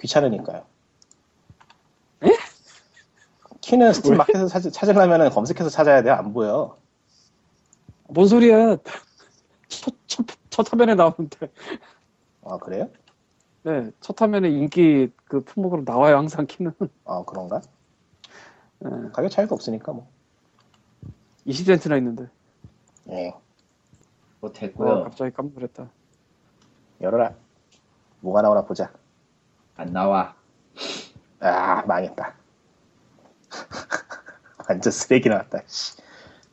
귀찮으니까요. 에? 키는 스팀 왜? 마켓에서 찾, 찾으려면 검색해서 찾아야 돼요. 안 보여. 뭔 소리야? 첫, 첫, 첫 화면에 나오는데. 아, 그래요? 네, 첫 화면에 인기 그 품목으로 나와요 항상 키는. 아, 그런가? 네, 가격 차이가 없으니까 뭐. 20센트나 있는데. 예. 뭐 와, 됐고요. 갑자기 깜놀했다. 열어라. 뭐가 나오나 보자. 안 나와. 아, 망했다. 완전 쓰레기 나왔다. 씨.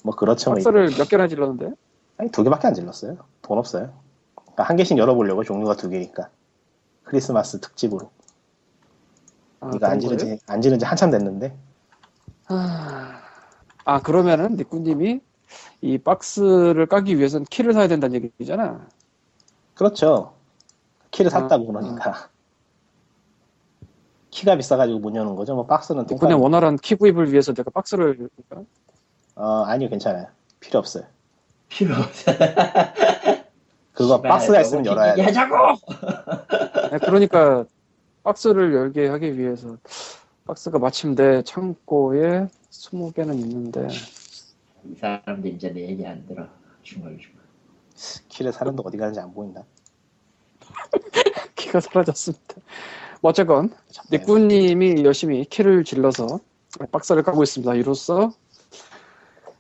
뭐 그렇죠. 뭐. 박스를 몇 개나 질렀는데? 아니 두 개밖에 안 질렀어요. 돈 없어요. 그러니까 한 개씩 열어보려고 종류가 두 개니까. 크리스마스 특집으로. 아, 이거 안 그런 지른 거예요? 지, 안 지른 지 한참 됐는데. 아, 아, 그러면은 니꾸님이 이 박스를 까기 위해서는 키를 사야 된다는 얘기잖아. 그렇죠. 키를 아, 샀다고 그러니까. 키가 비싸가지고 못 여는 거죠. 뭐 박스는 똥값. 원활한 키 구입을 위해서 내가 박스를 어, 아니요, 괜찮아요. 필요 없어요. 필요 없어. 그거 박스가 있으면 열어야 돼. 하자고! 네, 그러니까 박스를 열게 하기 위해서 박스가 마침 내 창고에 20개는 있는데 이 사람들 이제 내 얘기 안 들어. 중얼중얼. 키를 사는데 어디 가는지 안 보인다. 키가 사라졌습니다. 뭐 어쨌건 네. 니꾸님이 열심히 키를 질러서 박스를 까고 있습니다. 이로써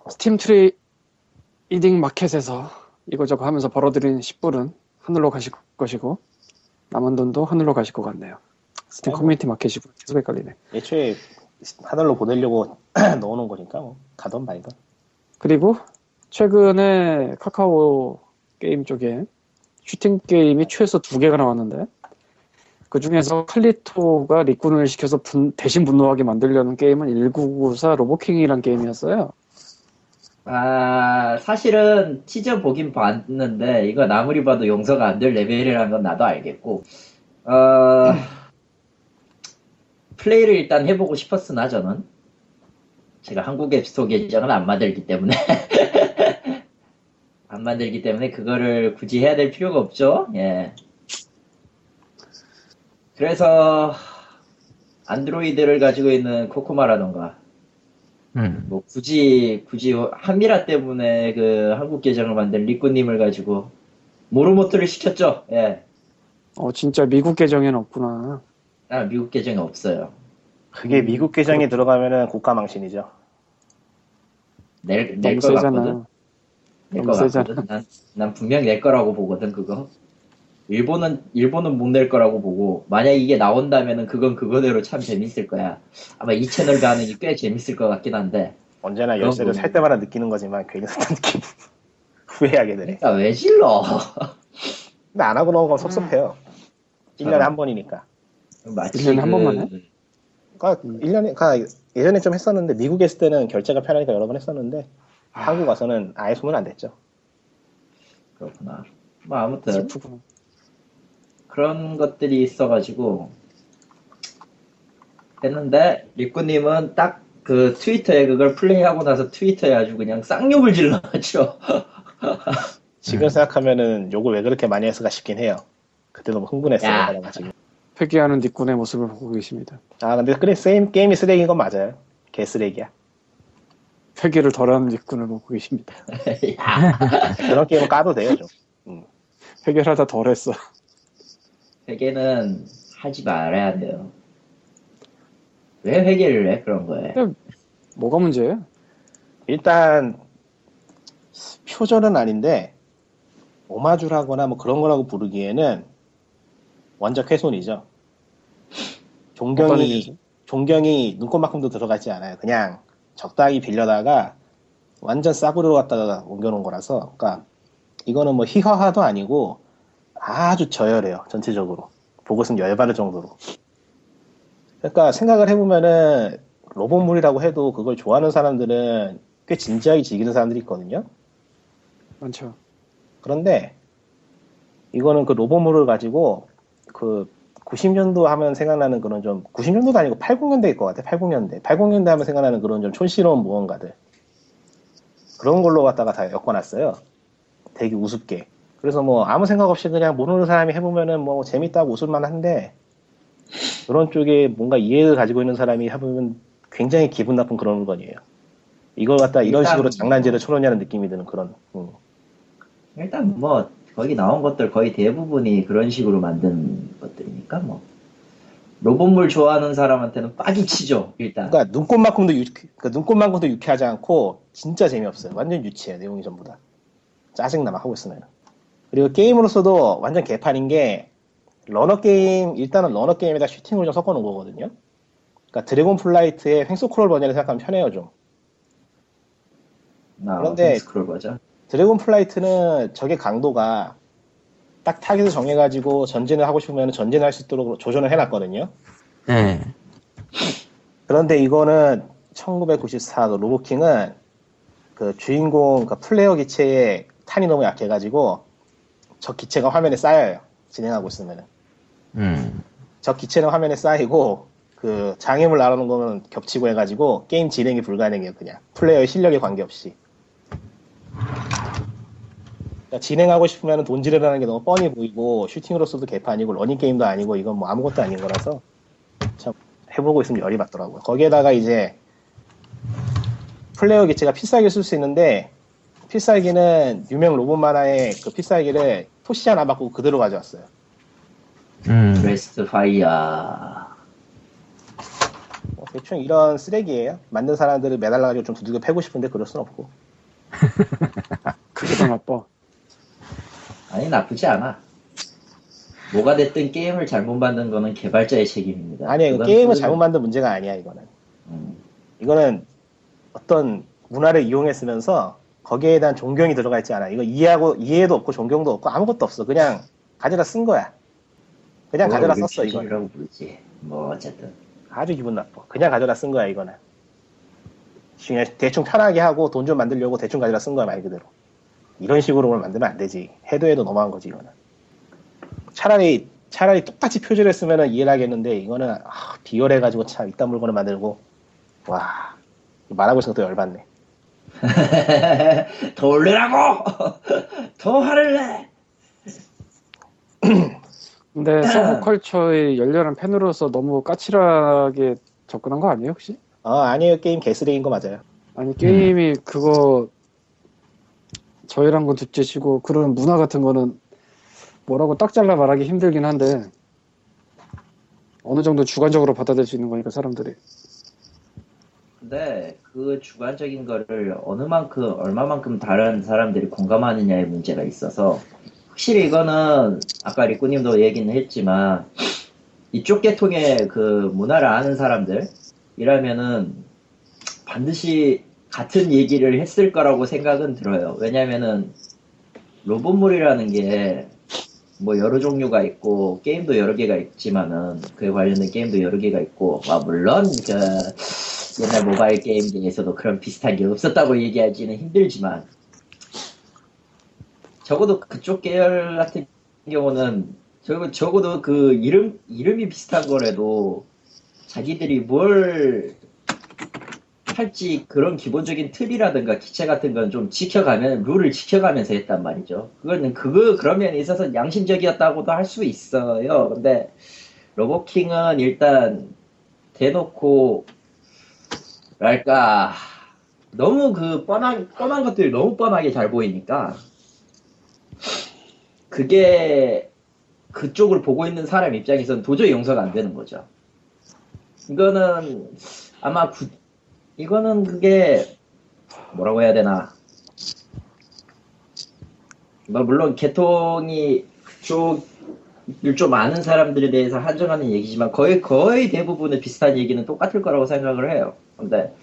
스팀 trading 마켓에서 이거저거 하면서 벌어들인 10불은 하늘로 가실 것이고 남은 돈도 하늘로 가실 것 같네요. 스팀 아이고. 커뮤니티 마켓이 계속 헷갈리네. 애초에 하늘로 보내려고 넣어놓은 거니까 뭐 가던 말던. 그리고 최근에 카카오 게임 쪽에 슈팅 게임이 최소 두 개가 나왔는데 그 중에서 칼리토가 니꾸님을 시켜서 분- 대신 분노하게 만들려는 게임은 1994 로보킹이란 게임이었어요. 아, 사실은 티저 보긴 봤는데, 이거 아무리 봐도 용서가 안 될 레벨이라는 건 나도 알겠고, 어, 플레이를 일단 해보고 싶었으나 저는, 제가 한국 앱스토어 계정을 안 만들기 때문에, 안 만들기 때문에 그거를 굳이 해야 될 필요가 없죠, 예. 그래서, 안드로이드를 가지고 있는 코코마라던가, 음. 뭐 굳이 굳이 한미라 때문에 그 한국 계정을 만든 리꾸님을 가지고 모르모트를 시켰죠. 예. 어 진짜 미국 계정에는 없구나. 아 미국 계정이 없어요. 그게 미국 계정에 들어가면은 국가 망신이죠. 낼 낼 거. 같거든. 낼 너무 거 세잖아. 같거든. 난, 난 분명 낼 거라고 보거든 그거. 일본은 일본은 못 낼 거라고 보고 만약 이게 나온다면은 그건 그거대로 참 재밌을 거야. 아마 이 채널 가능이 꽤 재밌을 것 같긴 한데. 언제나 열쇠를 거. 살 때마다 느끼는 거지만 괜히 샀던 느낌 후회하게 되네. 그러니까 왜 질러? 근데 안 하고 넘어가면 섭섭해요. 1년에 아. 한 번이니까. 마치 일년에 한 그- 번만 해? 그러니까 1년에 그러니까 예전에 좀 했었는데 미국에 있을 때는 결제가 편하니까 여러 번 했었는데 아. 한국 와서는 아예 소문 안 됐죠. 그렇구나. 뭐 아무튼 슬프구나. 그런 것들이 있어가지고 했는데 리꾸님은 딱 그 트위터에 그걸 플레이하고 나서 트위터에 아주 그냥 쌍욕을 질러가지고 지금 생각하면은 욕을 왜 그렇게 많이 했을까 싶긴 해요. 그때 너무 흥분했어요. 야. 그래가지고. 회귀하는 닉군의 모습을 보고 계십니다. 아 근데 그래 게임, 게임이 쓰레기인 건 맞아요. 개 쓰레기야. 회귀를 덜하는 닉군을 보고 계십니다. 그런 게임은 까도 돼요 좀. 회귀를 하다 덜했어. 회계는 하지 말아야 돼요. 왜 회계를 해 그런 거에? 뭐가 문제예요? 일단 표절은 아닌데 오마주라거나 뭐 그런 거라고 부르기에는 완전 훼손이죠. 존경이? 존경이 눈꽃만큼도 들어가지 않아요. 그냥 적당히 빌려다가 완전 싸구려 갖다가 옮겨놓은 거라서, 그러니까 이거는 뭐 희화화도 아니고 아주 저열해요. 전체적으로 보고 있으면 열받을 정도로. 그러니까 생각을 해보면은 로봇물이라고 해도 그걸 좋아하는 사람들은 꽤 진지하게 즐기는 사람들이 있거든요. 많죠. 그런데 이거는 그 로봇물을 가지고 그 90년도 하면 생각나는 그런 좀 90년도도 아니고 80년대일 것 같아. 80년대. 80년대 하면 생각나는 그런 좀 촌스러운 무언가들. 그런 걸로 갖다가 다 엮어놨어요. 되게 우습게. 그래서 뭐 아무 생각 없이 그냥 모르는 사람이 해보면은 뭐 재밌다고 웃을만 한데 그런 쪽에 뭔가 이해를 가지고 있는 사람이 해보면 굉장히 기분 나쁜 그런 물건이에요. 이걸 갖다 이런 식으로 장난질을 쳐놓냐는 느낌이 드는 그런. 음. 일단 뭐 거기 나온 것들 거의 대부분이 그런 식으로 만든 것들이니까 뭐 로봇물 좋아하는 사람한테는 빡이 치죠 일단. 그러니까 눈곱만큼도 유, 그러니까 눈곱만큼도 유쾌하지 않고 진짜 재미없어요. 완전 유치해 내용이 전부 다. 짜증 나 막 하고 있으면. 그리고 게임으로서도 완전 개판인 게 러너 게임 일단은 러너 게임에다 슈팅을 좀 섞어 놓은 거거든요. 그러니까 드래곤 플라이트의 횡스크롤 버전을 생각하면 편해요 좀. 아, 그런데- 스크롤 버전. 드래곤 플라이트는 적의 강도가 딱 타겟을 정해가지고 전진을 하고 싶으면 전진을 할 수 있도록 조정을 해놨거든요. 네. 그런데 이거는 1994 로보킹은 그 주인공 그 플레이어 기체에 탄이 너무 약해가지고 저 기체가 화면에 쌓여요. 진행하고 있으면 음. 저 기체는 화면에 쌓이고 그 장애물 나오는 거는 겹치고 해가지고 게임 진행이 불가능해요. 그냥 플레이어의 실력에 관계없이. 그러니까 진행하고 싶으면 돈 지르라는 게 너무 뻔히 보이고 슈팅으로서도 개판이고 러닝 게임도 아니고 이건 뭐 아무것도 아닌 거라서 참 해보고 있으면 열이 받더라고요. 거기에다가 이제 플레이어 기체가 필살기를 쓸수 있는데 필살기는 유명 로봇 만화의 그 필살기를 토씨 하나 안 바꾸고 그대로 가져왔어요. 음. Breast Fire. 뭐 대충 이런 쓰레기예요. 만든 사람들을 매달라가지고 좀 두들겨 패고 싶은데 그럴 순 없고. 그게 더 나빠. 아니 나쁘지 않아. 뭐가 됐든 게임을 잘못 만든 거는 개발자의 책임입니다. 아니, 이거 그건 게임을 잘못 만든 문제가 아니야, 이거는. 음, 이거는 어떤 문화를 이용했으면서 거기에 대한 존경이 들어가 있지 않아. 이거 이해하고, 이해도 없고 존경도 없고 아무것도 없어. 그냥 가져다 쓴 거야. 그냥 가져다 썼어, 이거. 부르지. 뭐 어쨌든. 아주 기분 나빠. 그냥 가져다 쓴 거야, 이거는. 그냥 대충 편하게 하고 돈 좀 만들려고 대충 가져다 쓴 거야, 말 그대로. 이런 식으로 만들면 안 되지. 해도 해도 너무한 거지, 이거는. 차라리, 차라리 똑같이 표절했으면 이해를 하겠는데, 이거는, 아, 비열해가지고 참, 이딴 물건을 만들고, 와, 말하고 또 열받네. 더 올리라고! 더 화를 내! 근데 서브컬처의 열렬한 팬으로서 너무 까칠하게 접근한 거 아니에요 혹시? 어, 아니에요. 게임 개쓰레기인 거 맞아요. 아니 게임이 그거 저희랑 건 둘째치고 그런 문화 같은 거는 뭐라고 딱 잘라 말하기 힘들긴 한데 어느 정도 주관적으로 받아들일 수 있는 거니까 사람들이 근데 그 주관적인 거를 어느 만큼, 얼마만큼 다른 사람들이 공감하느냐의 문제가 있어서 확실히 이거는 아까 리꾸님도 얘기는 했지만 이쪽 계통의 그 문화를 아는 사람들이라면은 반드시 같은 얘기를 했을 거라고 생각은 들어요. 왜냐면은 로봇물이라는 게 뭐 여러 종류가 있고 게임도 여러 개가 있지만은 그에 관련된 게임도 여러 개가 있고 아 물론 그 옛날 모바일 게임 중에서도 그런 비슷한 게 없었다고 얘기하기는 힘들지만 적어도 그쪽 계열 같은 경우는 적어도, 적어도 그 이름 이름이 비슷한 거라도 자기들이 뭘 팔찌 그런 기본적인 틀이라든가 기체 같은 건 좀 지켜가면 룰을 지켜가면서 했단 말이죠. 그거는 그거 그런 면에 있어서 양심적이었다고도 할 수 있어요. 근데 로보킹은 일단 대놓고 랄까 너무 그 뻔한 뻔한 것들이 너무 뻔하게 잘 보이니까 그게 그쪽을 보고 있는 사람 입장에서는 도저히 용서가 안 되는 거죠. 이거는 아마 구- 이거는 그게 뭐라고 해야 되나 뭐 물론 개통이 그쪽을 좀 아는 사람들에 대해서 한정하는 얘기지만 거의 거의 대부분의 비슷한 얘기는 똑같을 거라고 생각을 해요. 근데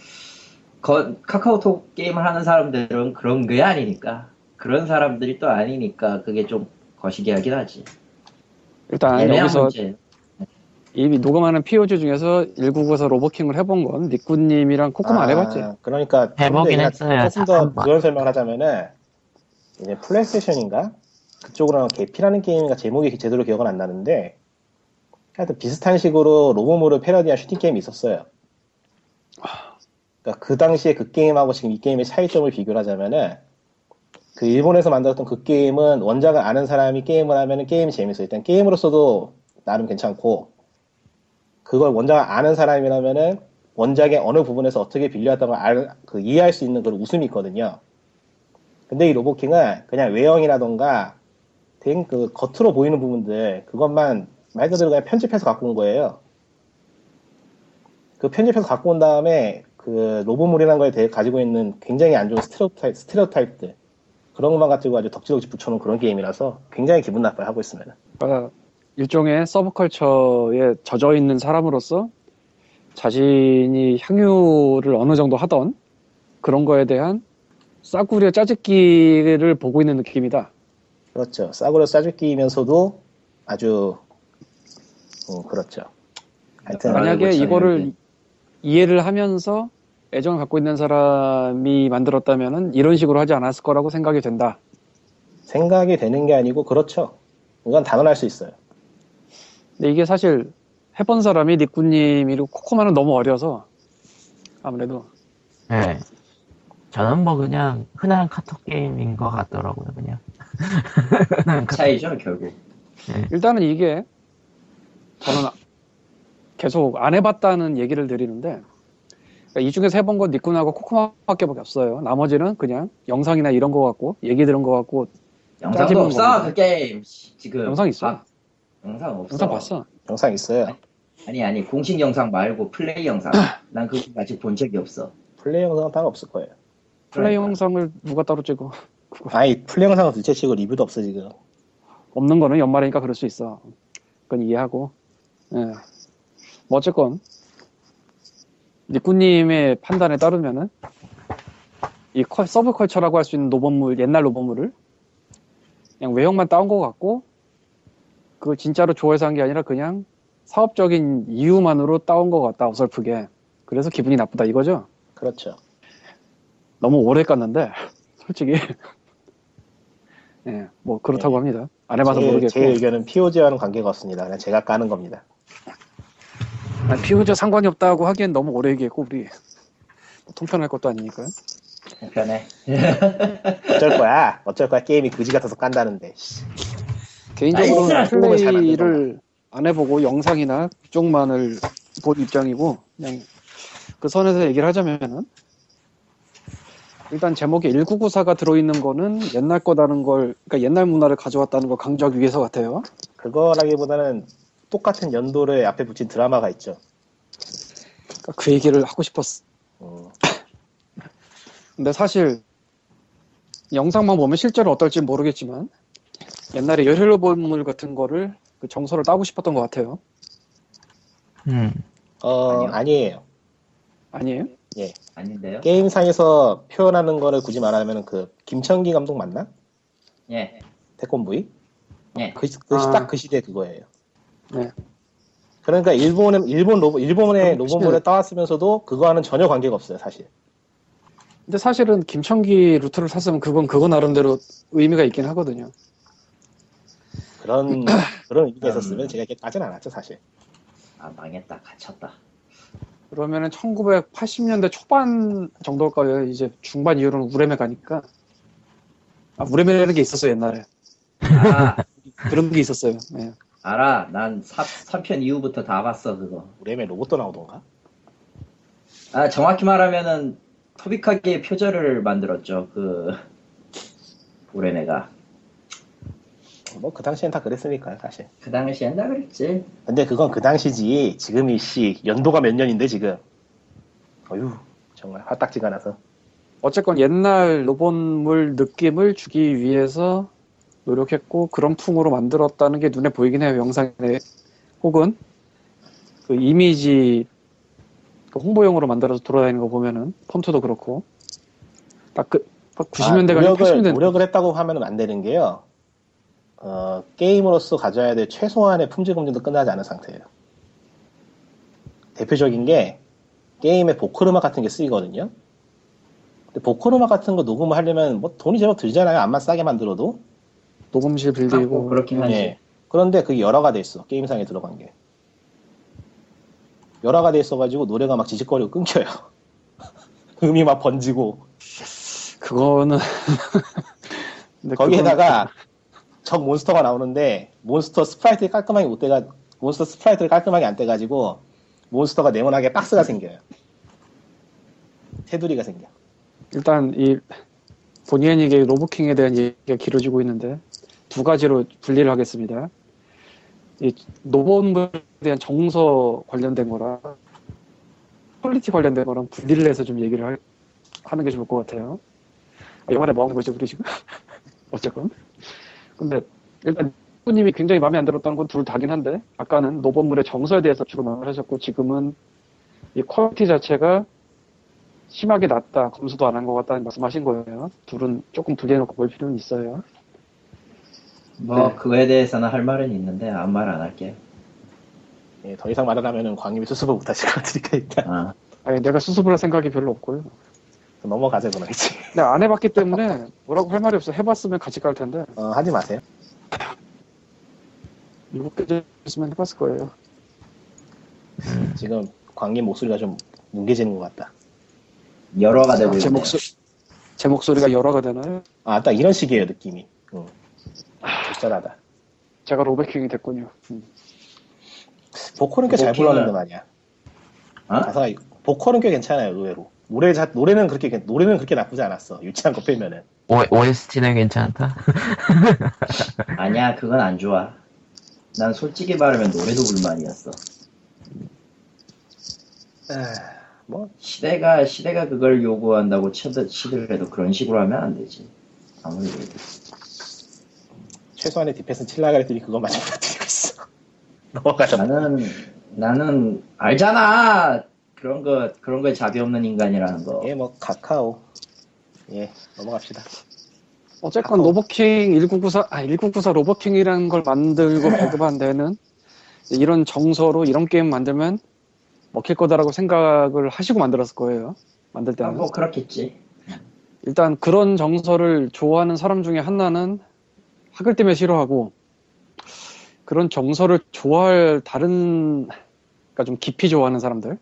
거- 카카오톡 게임을 하는 사람들은 그런 게 아니니까 그런 사람들이 또 아니니까 그게 좀 거시기하긴 하지. 일단 여기서 문제. 이미 녹음하는 POG 중에서 199에서 로보킹을 해본 건 니꾸님이랑 코코만 안 해봤지. 그러니까 해보긴 했어요. 조금 더. 그런 설명을 하자면은 이제 플레이스테이션인가 그쪽으로 한 개피라는 게임인가 제목이 제대로 기억은 안 나는데 하여튼 비슷한 식으로 로보물을 패러디한 슈팅 게임이 있었어요. 그러니까 그 당시에 그 게임하고 지금 이 게임의 차이점을 비교를 하자면은 그 일본에서 만들었던 그 게임은 원작을 아는 사람이 게임을 하면은 게임이 재밌어요. 일단 게임으로서도 나름 괜찮고 그걸 원작을 아는 사람이라면은 원작의 어느 부분에서 어떻게 빌려왔다는 걸 알, 그 이해할 수 있는 그런 웃음이 있거든요. 근데 이 로보킹은 그냥 외형이라던가 되게 그 겉으로 보이는 부분들 그것만 말 그대로 그냥 편집해서 갖고 온 거예요. 그 편집해서 갖고 온 다음에 그 로보물이라는 거에 대해 가지고 있는 굉장히 안 좋은 스테레오타입, 스테레오타입들 그런 것만 가지고 아주 덕지덕지 붙여놓은 그런 게임이라서 굉장히 기분 나빠요 하고 있으면. 그러니까 일종의 서브컬처에 젖어 있는 사람으로서 자신이 향유를 어느 정도 하던 그런 거에 대한 싸구려 짜집기를 보고 있는 느낌이다. 그렇죠. 싸구려 싸죽기면서도 아주 음, 그렇죠. 하여튼 만약에 이거를 있었는데. 이해를 하면서 애정을 갖고 있는 사람이 만들었다면은 이런 식으로 하지 않았을 거라고 생각이 된다. 생각이 되는 게 아니고 그렇죠. 이건 당연할 수 있어요. 근데 이게 사실 해본 사람이 니꾸님이고 코코마는 너무 어려서 아무래도 네. 저는 뭐 그냥 흔한 카톡 게임인 것 같더라고요, 그냥. 차이죠 결국. 일단은 이게 저는 계속 안 해봤다는 얘기를 드리는데 그러니까 이 중에서 해본 건 니꾼하고 코코마밖에 없어요. 나머지는 그냥 영상이나 이런 거 같고 얘기 들은 거 같고 영상도 없어 뭐- 그 게임 지금. 영상 있어. 아, 영상 없어. 영상 봤어. 영상 있어요. 아니 아니 공식 영상 말고 플레이 영상. 난 그거 아직 본 적이 없어. 플레이 영상은 따로 없을 거예요. 플레이 그러니까. 영상을 누가 따로 찍어? 아니 플레이 영상은 둘째 치고 리뷰도 없어 지금. 없는 거는 연말이니까 그럴 수 있어. 그건 이해하고. 예. 뭐 어쨌건 니꾸님의 판단에 따르면은 이 컬- 서브컬처라고 할 수 있는 로봇물 옛날 로봇물을 그냥 외형만 따온 것 같고 그걸 진짜로 좋아해서 한 게 아니라 그냥 사업적인 이유만으로 따온 것 같다 어설프게 그래서 기분이 나쁘다 이거죠 그렇죠. 너무 오래 깠는데 솔직히 예, 뭐 그렇다고 합니다 안 해봐서 제, 모르겠고 제 의견은 POG와는 관계가 없습니다. 그냥 제가 까는 겁니다. 아니, 피우저 상관이 없다고 하기엔 너무 오래 얘기했고 우리 뭐 통편할 것도 아니니까요. 편해. 어쩔 거야. 어쩔 거야. 게임이 그지 같아서 깐다는데. 씨. 개인적으로는 플레이를 안 해보고 영상이나 그쪽만을 본 입장이고 그냥 그 선에서 얘기를 하자면은 일단 제목에 1994가 들어있는 거는 옛날 거다는 걸 그러니까 옛날 문화를 가져왔다는 걸 강조하기 위해서 같아요. 그거라기보다는 똑같은 연도를 앞에 붙인 드라마가 있죠. 그러니까 그 얘기를 하고 싶었어. 음, 근데 사실 영상만 보면 실제로 어떨지 모르겠지만 옛날에 열혈로 본물 같은 거를 그 정서를 따고 싶었던 것 같아요. 음. 어, 아니요. 아니에요. 아니에요? 아닌데요? 게임상에서 표현하는 거를 굳이 말하면 그 김천기 감독 맞나? 예. 태권브이? 예. 그, 그, 아. 딱그 시대 그거예요. 네. 그러니까 일본은 일본 로봇 일본의 그럼 로봇물을 따왔으면서도 그거와는 전혀 관계가 없어요, 사실. 근데 사실은 김천기 루트를 탔으면 그건 그거 나름대로 의미가 있긴 하거든요. 그런 그런 의미가 음. 있었으면 제가 이렇게 까진 않았죠, 사실. 아 망했다 갇혔다. 그러면은 1980년대 초반 정도일 거예요. 이제 중반 이후로는 우레메 가니까. 아, 우레메라는 게 있었어요, 옛날에. 아, 그런 게 있었어요. 예. 알아. 난 3편 이후부터 다 봤어, 그거. 우레메 로봇도 나오던가? 아, 정확히 말하면은, 토비카게의 표절을 만들었죠, 그, 우레메가. 뭐 그 당시엔 다 그랬으니까요 사실. 그 당시엔 다 그랬지. 근데 그건 그 당시지. 지금이 씨 연도가 몇 년인데 지금. 어휴 정말 화딱지가 나서. 어쨌건 옛날 로봇물 느낌을 주기 위해서 노력했고 그런 풍으로 만들었다는 게 눈에 보이긴 해요 영상에. 혹은 그 이미지 그 홍보용으로 만들어서 돌아다니는 거 보면은 폰트도 그렇고. 딱그 90년대가 아, 아니라 노력을, 80년대 노력을 했다고 하면 안 되는 게요 어, 게임으로서 가져야 될 최소한의 품질 검증도 끝나지 않은 상태예요. 대표적인 게 게임에 보컬 음악 같은 게 쓰이거든요. 근데 보컬 음악 같은 거 녹음을 하려면 뭐 돈이 제법 들잖아요. 암만 싸게 만들어도. 녹음실 아, 빌리고. 뭐 그렇긴 하지. 예. 그런데 그게 열화가 돼 있어. 게임상에 들어간 게. 열화가 돼 있어가지고 노래가 막 지직거리고 끊겨요. 음이 막 번지고. 그거는. 근데 거기에다가 적 몬스터가 나오는데 몬스터 sprite를 깔끔하게 못 떼가 몬스터 sprite를 깔끔하게 안 떼가지고 몬스터가 네모나게 박스가 생겨요 테두리가 생겨 일단 이 아니게 로보킹에 대한 얘기가 길어지고 있는데 두 가지로 분리를 하겠습니다. 이 로봇물에 대한 정서 관련된 거랑 퀄리티 관련된 거랑 분리를 해서 좀 얘기를 할- 하는 게 좋을 것 같아요. 아, 영화에 뭐 하는 거죠, 우리 지금? 어쨌건. 근데 일단 님이 굉장히 마음에 안 들었다는 건 둘 다긴 한데 아까는 로봇물의 정서에 대해서 주로 말을 하셨고 지금은 이 퀄리티 자체가 심하게 낮다, 검수도 안 한 것 같다는 말씀하신 거예요. 둘은 조금 분리해놓고 볼 필요는 있어요. 뭐, 네. 그거에 대해서는 할 말은 있는데, 아무 말 안 할게. 예, 더 이상 하면은 광님이 수습을 못 하실 것 같으니까 일단 아, 아니, 내가 수습을 할 생각이 별로 없고요. 넘어가자 그럼 이제 내가 안 해봤기 때문에 뭐라고 할 말이 없어. 해봤으면 같이 갈 텐데 어, 하지 마세요 일곱 개 있으면 해봤을 거예요. 지금 광님 목소리가 좀 뭉개지는 것 같다 열화가 되고 제 있네. 목소 제 목소리가 열화가 되나요? 아 딱 이런 식이에요 느낌이 응. 적절하다 제가 로베킹이 됐군요. 음. 보컬은 꽤 잘 불렀는데 말이야 어? 가사가 보컬은 꽤 괜찮아요 의외로 노래 자, 노래는 그렇게 괜- 노래는 그렇게 나쁘지 않았어 유치한 거 빼면은 OST는 괜찮다. 아니야, 그건 안 좋아. 난 솔직히 말하면 노래도 불만이었어. 뭐 시대가, 시대가 그걸 요구한다고 쳐도, 치더라도 그런 식으로 하면 안 되지. 아무리 그래도. 최소한의 defense 칠라 그랬더니 그것만 좀 부탁드리고 있어 넘어가자 나는, 나는, 알잖아! 그런 거, 그런 거에 자비 없는 인간이라는 거. 예, 뭐 카카오. 예, 넘어갑시다. 어쨌건 로버킹 1994, 아, 1994 로버킹이라는 걸 만들고 발급한 데는 이런 정서로 이런 게임 만들면 먹힐 거다라고 생각을 하시고 만들었을 거예요. 만들 아, 때는. 뭐, 그렇겠지. 일단 그런 정서를 좋아하는 사람 중에 하나는 학을 때문에 싫어하고 그런 정서를 좋아할 다른 그러니까 좀 깊이 좋아하는 사람들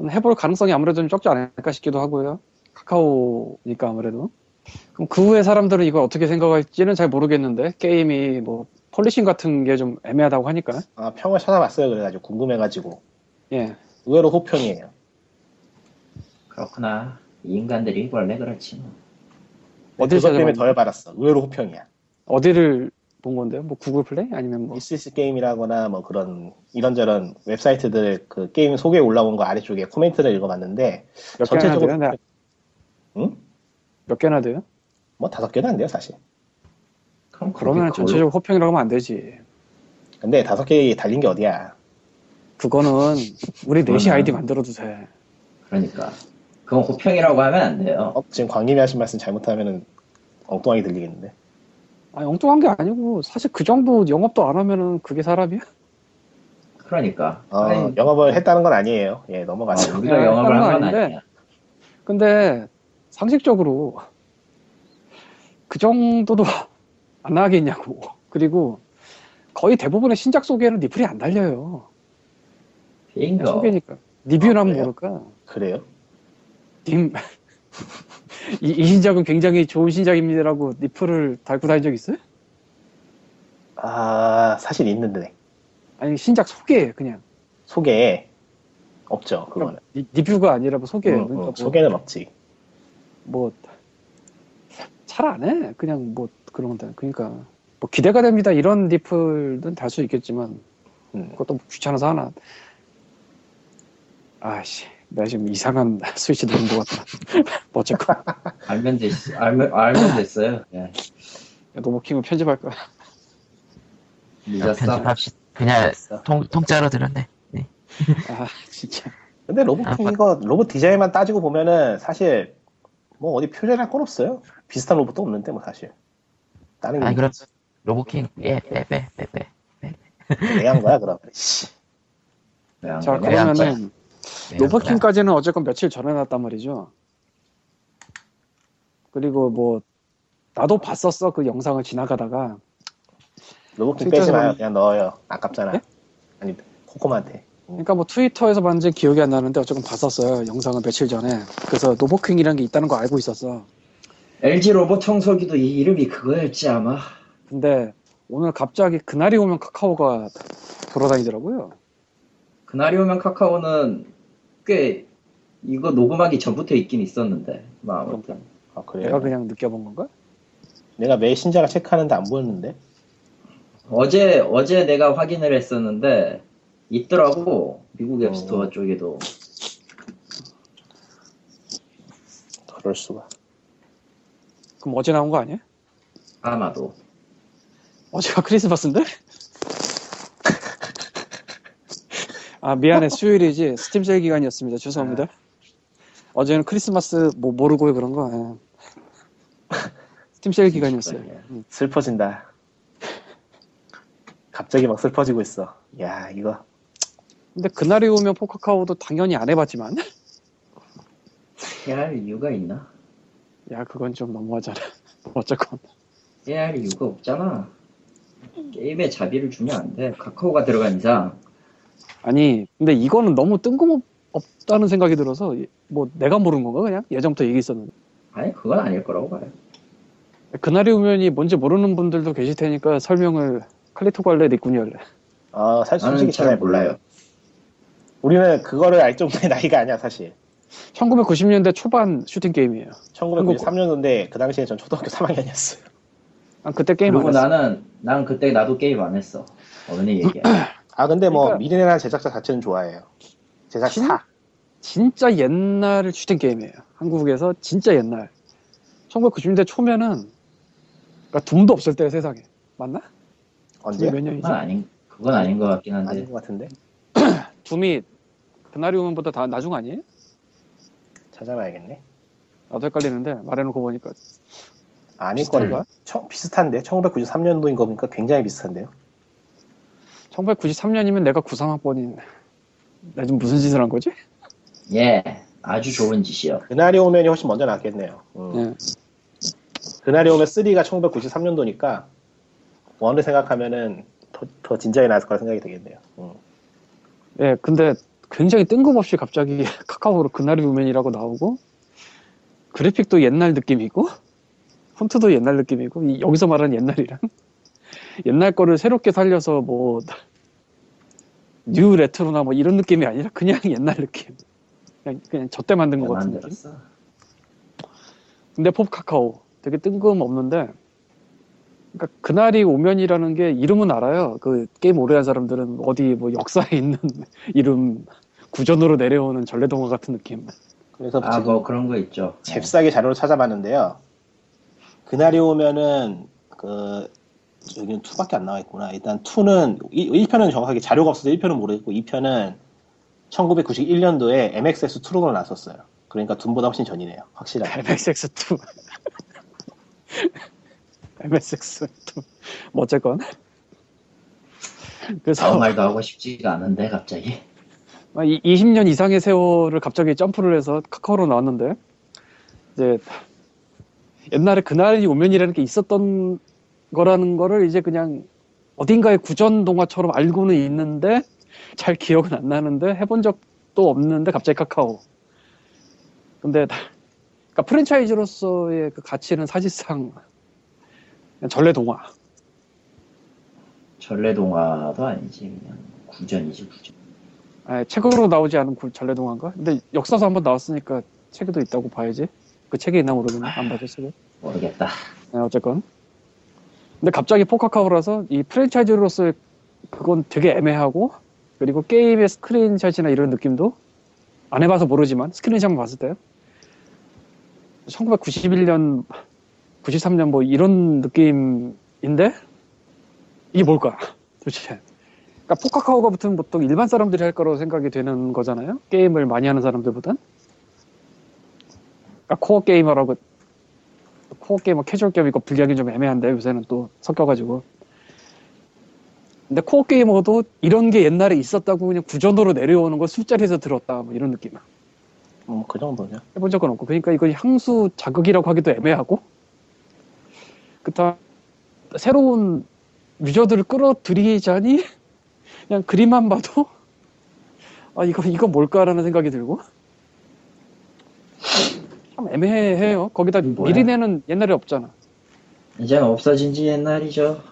해볼 가능성이 아무래도 좀 적지 않을까 싶기도 하고요. 카카오니까 아무래도 그럼 그 후에 사람들은 이걸 어떻게 생각할지는 잘 모르겠는데 게임이 뭐 polishing 같은 게 좀 애매하다고 하니까 아, 평을 찾아봤어요. 그래가지고 궁금해가지고 예 의외로 호평이에요. 그렇구나. 이 인간들이 원래 그렇지 뭐. 어딜 그것 때문에 찾아봤는데? 더 해받았어. 의외로 호평이야. 어디를 본 건데요? 뭐 구글 플레이 아니면 뭐 ECC 게임이라거나 뭐 그런 이런저런 웹사이트들 그 게임 소개 올라온 거 아래쪽에 코멘트를 읽어봤는데 몇 개나 전체적으로 돼요? 네. 응? 몇 개나 돼요? 뭐 다섯 개도 안 돼요 사실. 그럼 그러면 전체적으로 호평이라고 하면 안 되지. 근데 다섯 개 달린 게 어디야? 그거는 우리 넷이 아이디 만들어도 돼. 그러니까. 그건 호평이라고 하면 안 돼요. 어, 지금 광님이 하신 말씀 잘못하면은 엉뚱하게 들리겠는데. 아니, 엉뚱한 게 아니고, 사실 그 정도 영업도 안 하면은 그게 사람이야? 그러니까. 어, 아니, 영업을 했다는 건 아니에요. 예, 아, 넘어가죠. 우리가 야, 영업을 한건건 아닌데. 근데, 상식적으로, 그 정도도 안 나가겠냐고. 그리고, 거의 대부분의 신작 소개는 리플이 안 달려요. 빙고. 소개니까. 리뷰는 아? 모를까. 그래요? 님, 이, 이 신작은 굉장히 좋은 신작입니다라고 리플을 달고 다닌 적 있어요? 아 사실 있는데 아니 신작 소개 그냥 소개에 없죠 그거는. 리, 리뷰가 아니라 뭐 소개. 응, 응, 뭐, 소개는 없지. 뭐 잘 안 해. 그냥 뭐 그런 건데. 그러니까 뭐 기대가 됩니다. 이런 리플은 달 수 있겠지만 음. 그것도 뭐 귀찮아서 하나. 아씨, 내가 지금 이상한 스위치 누른 것 같다. 뭐 어쨌건 알면 됐 알면 알면 됐어요. 예. 노모킹을 편집할 거야. 늦었어. 편집합시다. 그냥 됐어. 통, 통짜로 들었네. 아 진짜. 근데 로봇 아, 이거 로봇 디자인만 따지고 보면은 사실 뭐 어디 표절할 건 없어요. 비슷한 로봇도 없는데 뭐 사실. 다른 게 아니, 그럼 로보킹, 예, 빼, 빼, 빼, 빼. 내한 거야 그럼. 자? 그러면은 예, 로버킹까지는 어쨌건 며칠 전에 났단 말이죠. 그리고 뭐 나도 봤었어 그 영상을 지나가다가 로봇 진짜 빼지 마요. 그냥 넣어요. 아깝잖아. 예? 아니 코코한테. 그러니까 뭐 트위터에서 봤는지 기억이 안 나는데 어쨌건 봤었어요 영상을 며칠 전에 그래서 노보킹이라는 게 있다는 거 알고 있었어 LG 로봇 청소기도 이 이름이 그거였지 아마. 근데 오늘 갑자기 그날이 오면 카카오가 돌아다니더라고요 그날이 오면 카카오는 꽤 이거 녹음하기 전부터 있긴 있었는데. 뭐 아무튼. 아 그래요? 내가 그냥 느껴본 건가? 내가 매일 신작을 체크하는데 안 보였는데. 어제 어제 내가 확인을 했었는데 있더라고 미국 어. 앱스토어 쪽에도 그럴 수가. 그럼 어제 나온 거 아니야? 아마도 어제가 크리스마스인데? 아 미안해. 수요일이지. 스팀 세일 기간이었습니다. 죄송합니다. 어제는 크리스마스 뭐 모르고 그런 거? 예. 스팀 세일 기간이었어요. 슬퍼진다. 갑자기 막 슬퍼지고 있어. 야 이거. 근데 그날이 오면 for 카카오도 당연히 안 해봤지만. 해야 할 이유가 있나? 야 그건 좀 너무하잖아. 어쨌건. 해야 할 이유가 없잖아. 게임에 자비를 주면 안 돼. 카카오가 들어간 이상 아니 근데 이거는 너무 뜬금없다는 생각이 들어서 뭐 내가 모르는 건가 그냥? 예전부터 얘기했었는데. 아니 그건 아닐 거라고 봐요. 그날이 오면이 뭔지 모르는 분들도 계실 테니까 설명을 칼리토 할래 니꾼이 할래 아 사실 솔직히 잘 몰라요. 우리는 그거를 알 정도의 나이가 아니야 사실. 1990년대 초반 슈팅 게임이에요. 1993년도인데 그 당시에 전 초등학교 3학년이었어요. 난 그때 게임 그리고 안 했어. 나는 난 그때 나도 게임 안 했어. 어느 얘기야 아 근데 뭐 그러니까- 미래라는 제작자 자체는 좋아해요. 제작사. 진 짜 옛날 슈팅 게임이에요 한국에서 진짜 옛날 1990년대 초면은 그러니까 둠도 없을 때 세상에 맞나? 언제? 몇 년이지? 그건 아닌 그건 아닌 것 같긴 한데 아닌 것 같은데. 둠이 그날이 오면보다 다 나중 아니에요? 찾아봐야겠네. 나도 헷갈리는데 말해놓고 보니까 아닐. 청- 비슷한데 1993년도인 거 보니까 굉장히 비슷한데요. 1993년이면 내가 93학번인 나 지금 무슨 짓을 한 거지? 예 아주 좋은 짓이요 그날이 오면이 훨씬 먼저 나왔겠네요. 음. 예. 그날이 오면 3가 1993년도니까 원을 생각하면은 더, 더 진작에 나왔을 거라 생각이 되겠네요. 음. 예, 근데 굉장히 뜬금없이 갑자기 카카오로 그날이 오면이라고 나오고 그래픽도 옛날 느낌이고 폰트도 옛날 느낌이고 이- 여기서 말하는 옛날이랑 옛날 거를 새롭게 살려서 뭐 new 레트로나 뭐 이런 느낌이 아니라 그냥 옛날 느낌 그냥 그냥 저때 만든 것 같은 느낌 만들었어 근데 for 카카오 되게 뜬금없는데 그러니까 그날이 오면이라는 게 이름은 알아요. 그 게임 오래 한 사람들은 어디 뭐 역사에 있는 이름 구전으로 내려오는 전래동화 같은 느낌. 그래서 아 뭐 그런 거 있죠 네. 잽싸게 자료를 찾아봤는데요. 그날이 오면은 그 여기는 2밖에 안 나와 있구나. 일단 2는 1 편은 정확하게 자료가 없어서 1편은 모르겠고 2편은 1991년도에 MXS 2로 나왔었어요. 그러니까 둠보다 훨씬 전이네요. 확실하게. MSX2. MSX2. 뭐 어쨌건. 아무 그래서 말도 하고 싶지가 않은데 갑자기 20년 이상의 세월을 갑자기 점프를 해서 카카오로 나왔는데 이제 옛날에 그날이 오면이라는 게 있었던 거라는 거를 이제 그냥 어딘가의 구전 동화처럼 알고는 있는데 잘 기억은 안 나는데 해본 적또 없는데 갑자기 카카오. 근데 그러니까 프랜차이즈로서의 그 가치는 사실상 그냥 전래 동화. 전래 동화도 아니지 그냥 구전이지 구전. 아, 책으로 나오지 않은 구- 전래 동화인가? 근데 역사서 한번 나왔으니까 책에도 있다고 봐야지. 그 책에 있나 모르겠네. 안 봐도 책에. 모르겠다. 네, 어쨌건. 근데 갑자기 포카카오라서 이 프랜차이즈로서의 그건 되게 애매하고 그리고 게임의 스크린샷이나 이런 느낌도 안 해봐서 모르지만 스크린샷만 봤을 때 1991년, 93년 뭐 이런 느낌인데 이게 뭘까 도대체? 그러니까 for 카카오가 붙으면 보통 일반 사람들이 할 거라고 생각이 되는 거잖아요. 게임을 많이 하는 사람들보단. 그러니까 코어 게이머라고 코어 게이머 캐주얼 게임 이거 분리하기 좀 애매한데 요새는 또 섞여가지고. 근데 core 게이머도 이런 게 옛날에 있었다고 그냥 구전으로 내려오는 걸 술자리에서 들었다 뭐 이런 느낌. 뭐그 정도죠. 해본 적은 없고. 그러니까 이거 향수 자극이라고 하기도 애매하고. 그다음 새로운 유저들을 끌어들이자니 그냥 그림만 봐도 아 이거 이거 뭘까라는 생각이 들고 참 애매해요 거기다 뭐야? 미리 내는 옛날에 없잖아 이제는 없어진 지 옛날이죠.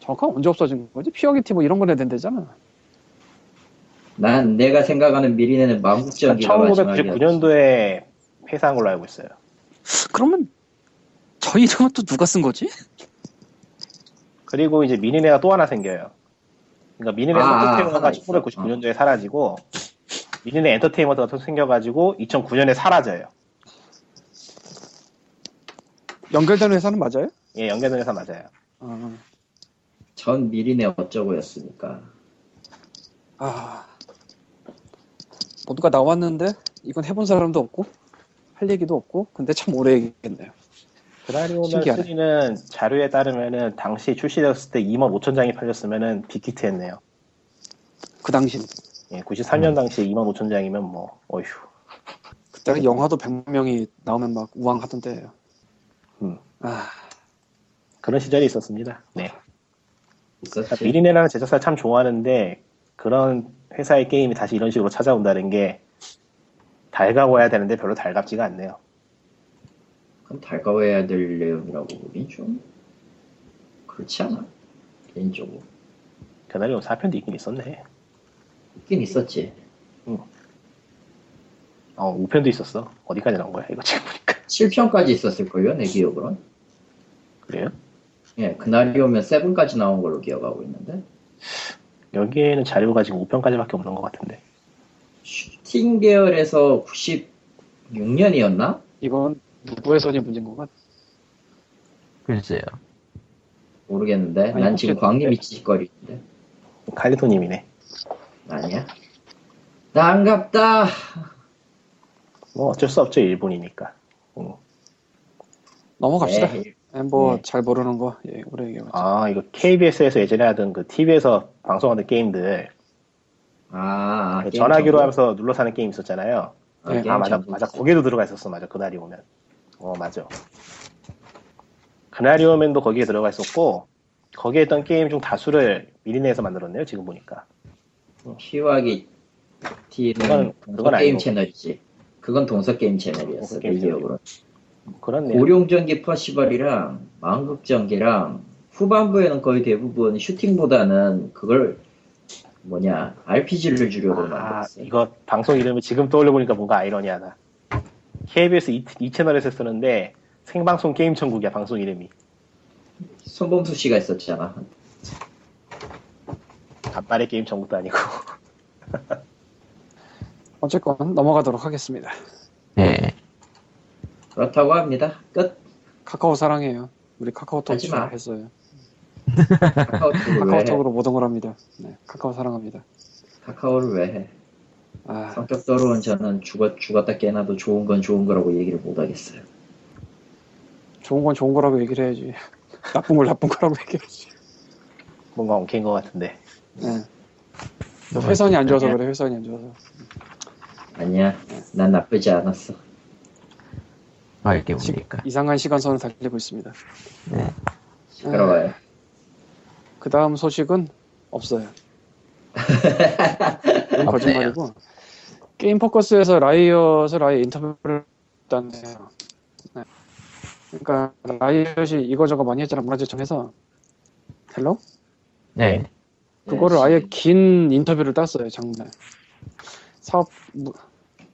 정확한 언제 없어진 거지? 피어기티 뭐 이런 거 내된대잖아. 난 내가 생각하는 미리네는 만국전기가 마지막이었지. 1999년도에 폐사한 걸로 알고 있어요. 그러면 저 이름은 또 누가 쓴 거지? 그리고 이제 미니네가 또 하나 생겨요. 그러니까 미니네 아, 하나 있어. 1999년도에 사라지고 미니네 엔터테인먼트가 또 생겨가지고 2009년에 사라져요. 연결되는 회사는 맞아요? 예, 연계된 회사 맞아요. 아, 전 미리네 어쩌고였으니까. 아. 모두가 나왔는데 이건 해본 사람도 없고 할 얘기도 없고 근데 참 오래 얘기했네요. 그라리오면 신기하네. 3는 자료에 따르면은 당시 출시되었을 때 2만 5천 장이 팔렸으면은 빅히트했네요. 그 당시는 예, 93년 당시에 2만 5천 장이면 뭐 어휴. 그때가 영화도 100명이 나오면 막 우왕하던데. 음. 아, 그런 시절이 있었습니다. 네. 있었지. 미리네라는 제작사 참 좋아하는데 그런 회사의 게임이 다시 이런 식으로 찾아온다는 게 달가워야 되는데 별로 달갑지가 않네요. 그럼 달가워야 될 내용이라고 보긴 좀 그렇지 않아? 개인적으로. 그날이 4편도 있긴 있었네. 있긴 있었지. 어, 5편도 있었어. 어디까지 나온 거야? 이거 지금. 7편까지 있었을걸요, 내 기억으로는. 그래요? 예, 그날이 오면 7까지 나온 걸로 기억하고 있는데. 여기에는 자료가 지금 5편까지밖에 없는 것 같은데. 슈팅 계열에서 96년이었나? 이건 누구의 선이 문제인 건가? 글쎄요. 모르겠는데. 아니, 난 지금 광림이 찌꺼리는데. 칼리토님이네. 아니야? 나 안갑다. 뭐 어쩔 수 없죠. 일본이니까. 음. 넘어갑시다. 네, 예, 뭐 네. 잘 모르는 거 예, 오래 얘기해봤자. 아, 이거 KBS에서 예전에 하던 그 TV에서 방송하던 게임들. 아, 그 게임 전화기로 정보? 하면서 눌러 사는 게임 있었잖아요. 아, 네. 게임 아, 맞아. 맞아. 있어. 거기에도 들어가 있었어. 맞아. 그날이 오면. 어, 맞아. 그날이 오면도 거기에 들어가 있었고, 거기에 있던 게임 중 다수를 미리네에서 만들었네요. 지금 보니까. 키와기 T는 그건- 그건 게임. 채널이지. 그건 동서 게임 채널이었어. 내 게임 기억으로. 그렇네요. 고룡전기 퍼시벌이랑 망극전기랑 후반부에는 거의 대부분 슈팅보다는 그걸 뭐냐 RPG를 주려고 아, 만들었어. 이거 방송 이름을 지금 떠올려보니까 뭔가 아이러니하다. KBS 이, 이 채널에서 쓰는데 생방송 게임 천국이야 방송 이름이. 손범수 씨가 있었잖아. 간발의 게임 천국도 아니고. 어쨌건 넘어가도록 하겠습니다. 네. 그렇다고 합니다. 끝. 카카오 사랑해요. 우리 카카오톡 하지 마. 했어요. 해? 카카오톡으로 모든 걸 합니다. 네, 카카오 사랑합니다. 카카오를 왜 해? 아, 성격 더러운 저는 죽었, 죽었다 깨나도 좋은 건 좋은 거라고 얘기를 못 하겠어요. 좋은 건 좋은 거라고 얘기를 해야지. 나쁜 걸 나쁜 거라고 얘기해야지. 뭔가 엉킨 것 같은데. 네. 회선이 안 좋아서 그래, 회선이 안 좋아서. 아니야. 난 나쁘지 않았어. 밝게 보니까. 이상한 시간선을 달리고 있습니다. 네. 시끄러워요. 그 다음 소식은 없어요. 거짓말이고. 게임 포커스에서 라이엇을 아예 인터뷰를 했다네요. 네. 그러니까 라이엇이 이거저거 많이 했잖아 문화재청에서 Hello? 네. 그거를 네, 아예 긴 인터뷰를 땄어요 작년에. 사업 무-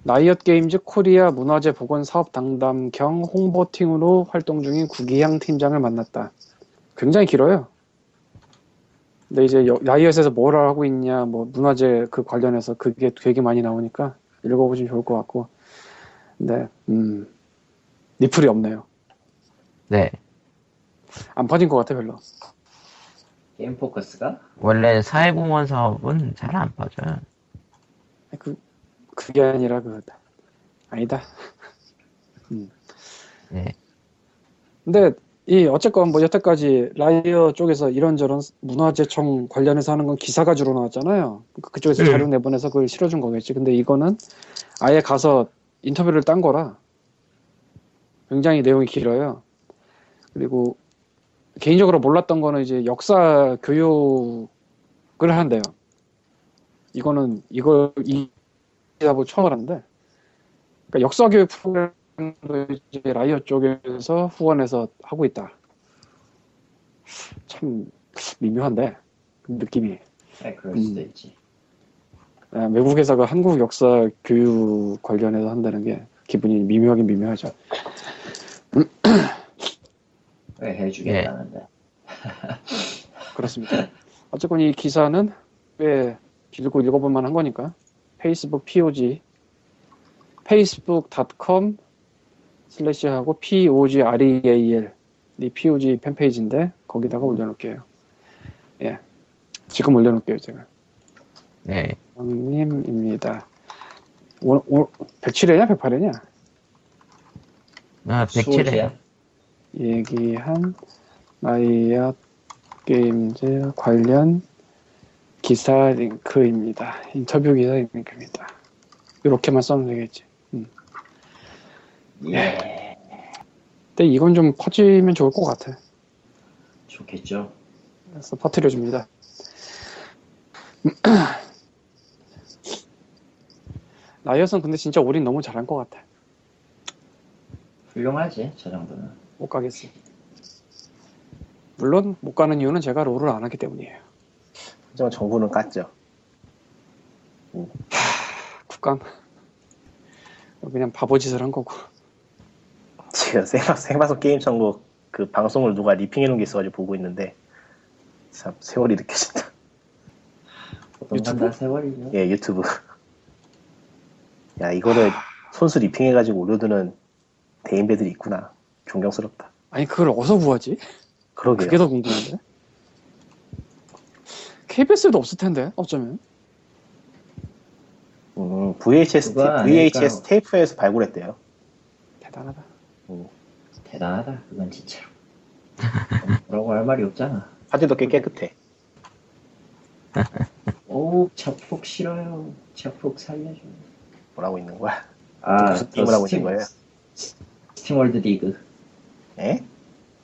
라이엇 게임즈 코리아 문화재 복원 사업 담당 겸 홍보팀으로 활동 중인 구기향 팀장을 만났다. 굉장히 길어요. 근데 이제 여- 라이엇에서 뭘 하고 있냐, 뭐 문화재 그 관련해서 그게 되게 많이 나오니까 읽어보시면 좋을 것 같고. 근데 음 리플이 없네요. 네. 안 퍼진 것 같아 별로. 게임 포커스가 원래 사회공헌 사업은 잘안 빠져요. 그 그게 아니라 그 아니다. 네. 근데 이 어쨌건 뭐 여태까지 라이어 쪽에서 이런저런 문화재청 관련해서 하는 건 기사가 주로 나왔잖아요. 그- 그쪽에서 네. 자료 내보내서 그걸 실어준 거겠지. 근데 이거는 아예 가서 인터뷰를 딴 거라 굉장히 내용이 길어요. 그리고 개인적으로 몰랐던 거는 이제 역사 교육을 한대요. 이거는 이걸 이하고 처음 알았는데 그러니까 역사 교육 프로그램 이제 라이어 쪽에서 후원해서 하고 있다. 참 미묘한데 그 느낌이 네, 그럴 수도 음. 있지. 아, 외국 회사가 한국 역사 교육 관련해서 한다는 게 기분이 미묘하긴 미묘하죠. 왜 해주겠다는데. 그렇습니다. 어쨌건 이 기사는 꽤 길고 읽어볼 만한 거니까 페이스북 POG facebook.com 슬래시하고 POGREAL 이 POG 팬페이지인데 거기다가 올려놓을게요. 예, 지금 올려놓을게요 제가. 네. 형님입니다. 오, 오, 107회냐 108회냐? 아, 107회. 얘기한 라이엇 게임즈 관련 기사 링크입니다. 인터뷰 기사 링크입니다. 이렇게만 써면 되겠지. 예. 근데 이건 좀 퍼지면 좋을 것 같아. 좋겠죠. 그래서 퍼뜨려 줍니다. 라이엇은 근데 진짜 올인 너무 잘한 것 같아. 훌륭하지, 저 정도는. 못 가겠어. 물론 못 가는 이유는 제가 롤을 안 하기 때문이에요. 하지만 정부는 깠죠. 국감 그냥 바보짓을 한 거고. 지금 생방, 생방송 게임 천국 그 방송을 누가 리핑해 놓은 게 있어가지고 보고 있는데 참 세월이 느껴진다. 유튜브? 세월이죠. 예 유튜브. 야 이거를 손수 리핑해가지고 올려두는 대인배들이 있구나. 존경스럽다. 아니 그걸 어디서 구하지? 그러게요. 그게 더 궁금한데. KBS에도 없을 텐데 어쩌면. 음, VHS, 테, VHS 아닐까요? 테이프에서 발굴했대요. 대단하다. 대단하다, 그건 진짜로. 뭐라고 할 말이 없잖아. 화질도 꽤 깨끗해. 오, 자폭 싫어요. 자폭 살려줘. 뭐라고 있는 거야? 아, 무슨 게임을 하고 있는 거예요? 스팀월드 디그. 에?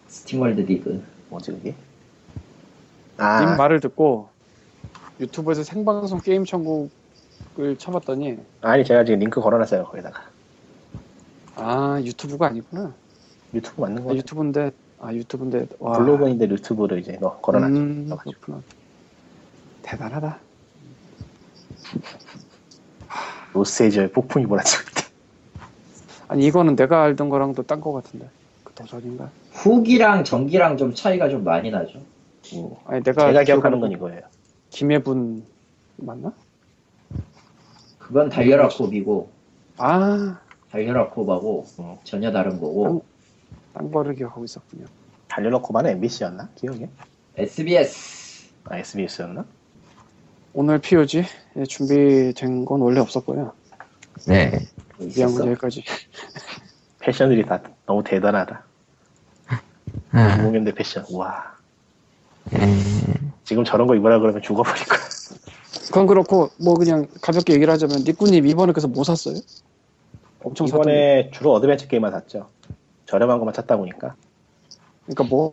스팀월드 디그. 뭐지 그게? 님 아, 말을 듣고 유튜브에서 생방송 게임 천국을 쳐봤더니 아니 제가 지금 링크 걸어놨어요 거기다가. 아 유튜브가 아니구나. 유튜브 맞는 아, 거 같아. 유튜브인데 아 유튜브인데 와. 블로그인데 유튜브를 이제 넣어 걸어놨죠. 음. 그렇구나. 대단하다. 로스에이저의 폭풍이 몰아치고 있다. 아니 이거는 내가 알던 거랑 또딴거 같은데. 그 도전인가? 후기랑 전기랑 좀 차이가 좀 많이 나죠. 음, 아니 내가 제가 기억하는 건 이거예요. 김혜분 맞나? 그건 달려라 콥이고, 아, 달려라 콥하고 음. 전혀 다른 거고, 딴 거를 기억하고 있었군요. 달려놓고만 MBC였나? 기억이? SBS. 아 SBS였나? 오늘 POG 예, 준비된 건 원래 없었고요. 네. 뭐 미안 있었어? 건 여기까지. 패션들이 다 너무 대단하다. 아, 90년대 패션. 와. 음, 지금 저런 거 입으라 그러면 죽어버릴 거야. 그건 그렇고 뭐 그냥 가볍게 얘기를 하자면 니꾸님 이번에 그래서 뭐 샀어요? 엄청 샀던 이번에 주로 어드벤처 게임만 샀죠. 저렴한 것만 찾다 보니까 그러니까 뭐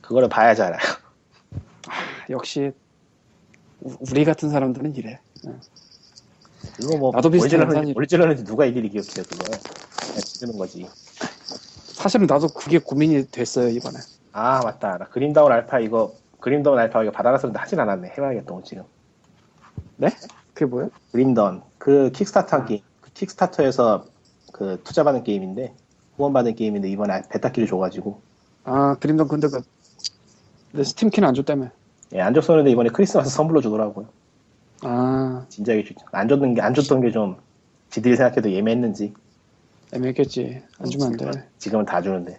그거를 봐야지 알아요. 역시 우- 우리 같은 사람들은 이래. 예. 이거 뭐 나도 비슷해, 뭘 찔렀는지 누가 일일이 기억해요 그거 그냥 찌르는 거지 사실은 나도 그게 고민이 됐어요 이번에. 아 맞다 나 그림다운 알파 이거 그림다운 알파 이거 받아놨었는데 하진 않았네 해봐야겠다 지금 네? 그게 뭐야? 그림다운 그 킥스타터 게임 그 킥스타터에서 그 투자받은 게임인데 후원받은 게임인데 이번에 베타키를 줘가지고 아 그림도 근데 걔네 스팀 키는 안 줬다며. 예, 안 줬었는데 이번에 크리스마스 선물로 주더라고요 아 진작에 주- 안 줬던 게 안 줬던 게 좀 지들이 생각해도 애매했는지 애매했겠지. 안 주면 안 돼. 지금은 다 주는데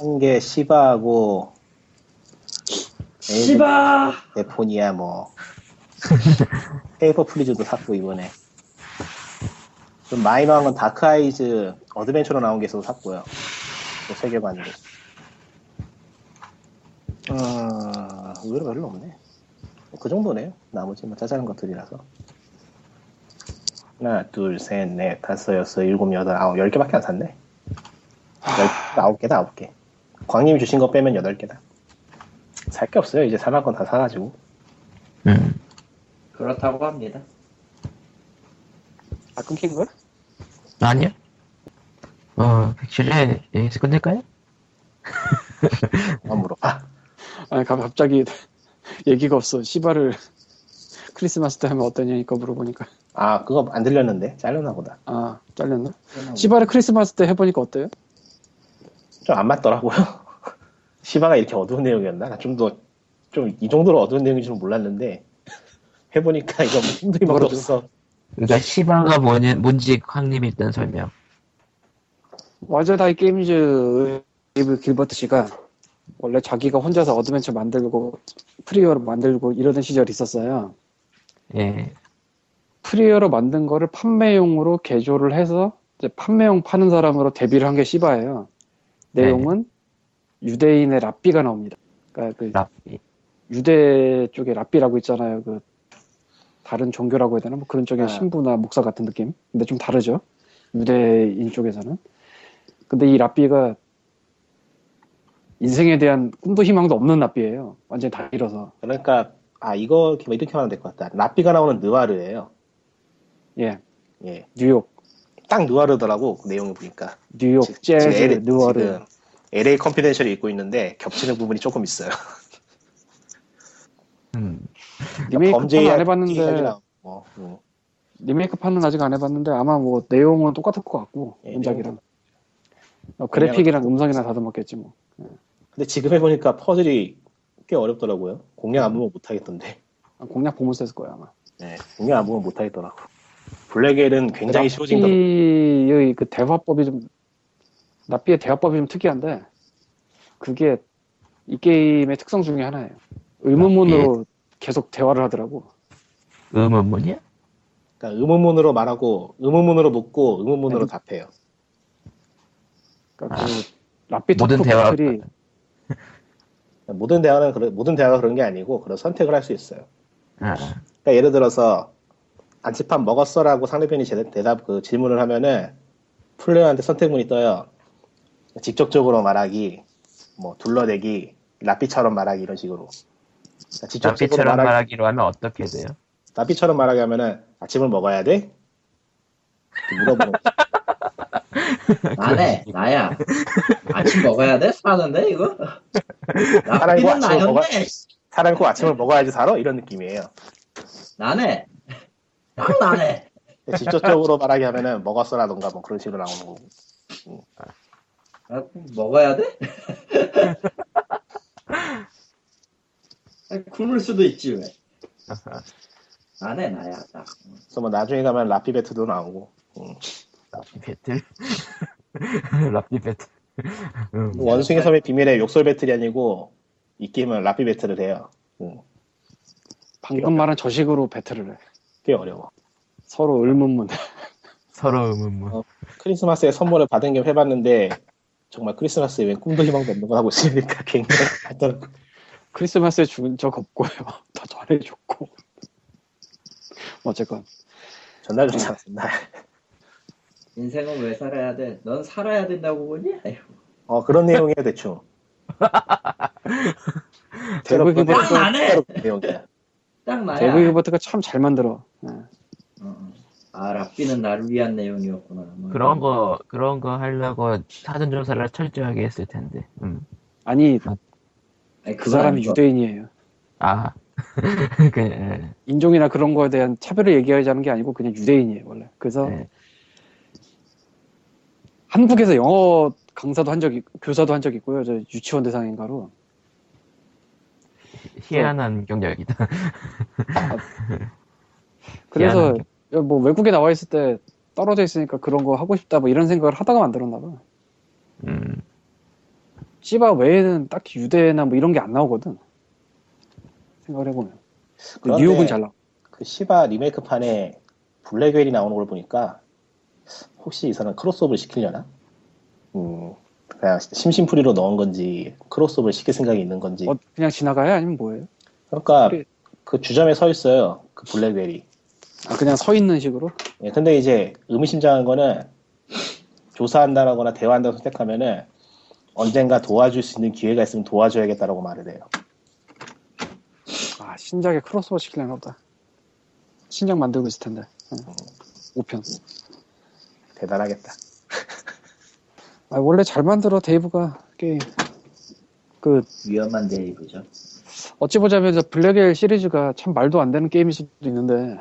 한개 시바하고 씨바! 데포니아 뭐. 페이퍼 플리즈도 샀고 이번에. 좀 마이너한 건 다크 아이즈 어드벤처로 나온 게 있어서 샀고요. 그 세계관으로 음 의외로 별로 없네. 그 정도네요 나머지 뭐 짜잘한 것들이라서. 하나 둘 셋 넷 다섯 여섯 일곱 여덟 아홉 열 개밖에 안 샀네. 열 아홉 개다 아홉 개 광님이 주신 거 빼면 여덟 개다 살 게 없어요 이제 사만 건다 사가지고 음. 그렇다고 합니다. 아 끊긴 거야? 아니요. 어, 백실에 여기서 끝낼까요? 안 물어봐 아니 가- 갑자기 얘기가 없어. 시바를 크리스마스 때 하면 어떠냐니까 물어보니까 아 그거 안 들렸는데 잘렸나 보다 아 잘렸나? 시바를 크리스마스 때 해보니까 어때요? 좀 안 맞더라고요 시바가 이렇게 어두운 내용이었나 좀 더 좀 이 정도로 어두운 내용인 줄 몰랐는데 해보니까 이거 뭐 힘들이. 없어 그러니까 시바가 뭐냐, 뭔지 황님이 일단 설명. 와젯아이 게임즈 길버트 씨가 원래 자기가 혼자서 어드벤처 만들고 프리웨어로 만들고 이러던 시절이 있었어요. 예. 프리웨어로 만든 거를 판매용으로 개조를 해서 이제 판매용 파는 사람으로 데뷔를 한 게 시바예요. 내용은 유대인의 랍비가 나옵니다. 그러니까 그 랍비. 유대 쪽에 랍비라고 있잖아요. 그 다른 종교라고 해야 되나? 뭐 그런 쪽의 아. 신부나 목사 같은 느낌. 근데 좀 다르죠. 유대인 쪽에서는. 근데 이 랍비가 인생에 대한 꿈도 희망도 없는 랍비예요. 완전히 다 잃어서. 그러니까 아 이거 이렇게 이렇게 하면 될 것 같다 라삐가 나오는 느와르예요 예. 예, 뉴욕, 딱 느와르더라고 그 내용을 보니까 뉴욕, 지- 재즈, 지금 LA. 지금 LA 컨피덴셜이 입고 있는데 겹치는 부분이 조금 있어요 음. 리메이크판은 안 해봤는데 이야기나 뭐, 음. 리메이크 판은 아직 안 해봤는데 아마 뭐 내용은 똑같을 것 같고 예, 원작이랑 어, 그래픽이랑 음성이나 다듬었겠지 뭐. 근데 지금 해보니까 퍼즐이 꽤 어렵더라고요 공략 안 보면 못하겠던데 아, 공략 보면서 했을 거야 아마. 네, 공략 안 보면 못하겠더라고 블랙엘은 굉장히 쉬워진 거 랍비의 그 대화법이 좀 랍비의 대화법이 좀 특이한데 그게 이 게임의 특성 중에 하나예요. 의문문으로 계속 대화를 하더라고. 음원문이야? 그러니까 의문문으로 말하고 의문문으로 묻고 의문문으로 네. 답해요. 그러니까 아, 그 랍비 모든 토크 대화. 배틀이 모든 대화는 그런 모든 대화가 그런 게 아니고 그런 선택을 할 수 있어요. 아, 그러니까 예를 들어서 안치판 먹었어라고 상대편이 제- 대답 그 질문을 하면은 플레이어한테 선택문이 떠요. 직접적으로 말하기, 뭐 둘러대기, 라삐처럼 말하기 이런 식으로. 그러니까 직접적으로 납비처럼 말하기, 말하기 로 하면 어떻게 돼요? 라삐처럼 말하기 하면은 아침을 먹어야 돼? 물어보는 거죠. 나네, 나야. 아침 먹어야 돼? 사는데, 이거? 사람이고 나비는 아침을 먹어- 나였네. 사람 꼭 아침을 먹어야지 살아? 이런 느낌이에요. 나네. 형 나네. 직접적으로 말하기 하면은 먹었어라던가 뭐 그런 식으로 나오는 거고. 아, 먹어야 돼? 아니, 굶을 수도 있지, 왜. 나네, 나야, 딱. 그래서 뭐 나중에 가면 라피 배트도 나오고. 음. 랍비 배틀? 랍비 배틀. 음. 원숭이 섬의 비밀의 욕설 배틀이 아니고 이 게임은 라피 배틀을 해요. 음. 방금 말한 저 식으로 배틀을 해. 꽤 어려워. 서로 의문문. 서로 음원문. 어. 크리스마스에 선물을 받은 게 해봤는데 정말 크리스마스에 웬 꿈도 희망도 없는 걸 하고 있으니까 굉장히 하더라고. 크리스마스에 죽은 적 없고요. 다 전해줬고. 어쨌건 전날 좋잖아, 전날. 인생은 왜 살아야 돼? 넌 살아야 된다고 보니? 어, 그런 내용이야, 대충. 그런 내용이야. 딱 나야. 데이브 길버트가 참 잘 만들어. 예. 어, 어. 아 랍비는 나를 위한 내용이었구나. 뭐. 그런 거 그런 거 하려고 사전 조사를 철저하게 했을 텐데. 음. 아니 아니, 그 사람이 아니고. 유대인이에요. 아. 그, 예. 인종이나 그런 거에 대한 차별을 얘기하자는 게 아니고 그냥 유대인이에요 원래. 그래서 네. 한국에서 영어 강사도 한 적이 교사도 한 적 있고요. 저 유치원 대상인가로. 희한한 경력이다. 그래서 희한한 뭐 외국에 나와 있을 때 떨어져 있으니까 그런 거 하고 싶다 뭐 이런 생각을 하다가 만들었나 봐. 음. 씨바 외에는 딱히 유대나 뭐 이런 게 안 나오거든. 생각을 해보면. 그런데 뉴욕은 잘 나와. 그 시바 리메이크판에 블랙웰이 나오는 걸 보니까 혹시 이 사람 크로스오버를 시키려나? 음, 그냥 심심풀이로 넣은 건지 크로스오버를 시킬 생각이 있는 건지. 어, 그냥 지나가요? 아니면 뭐예요? 그러니까 그래. 그 주점에 서 있어요. 그 블랙웰이. 아, 그냥 서 있는 식으로? 예, 근데 이제 의미심장한 거는 조사한다거나 대화한다고 선택하면은 언젠가 도와줄 수 있는 기회가 있으면 도와줘야겠다라고 말을 해요. 아, 신작에 크로스오버 시키려나 보다. 신작 만들고 있을 텐데. 응. 5편. 대단하겠다. 아, 원래 잘 만들어, 데이브가. 게임. 그, 위험한 데이브죠. 어찌 보자면 저 블랙웰 시리즈가 참 말도 안 되는 게임일 수도 있는데,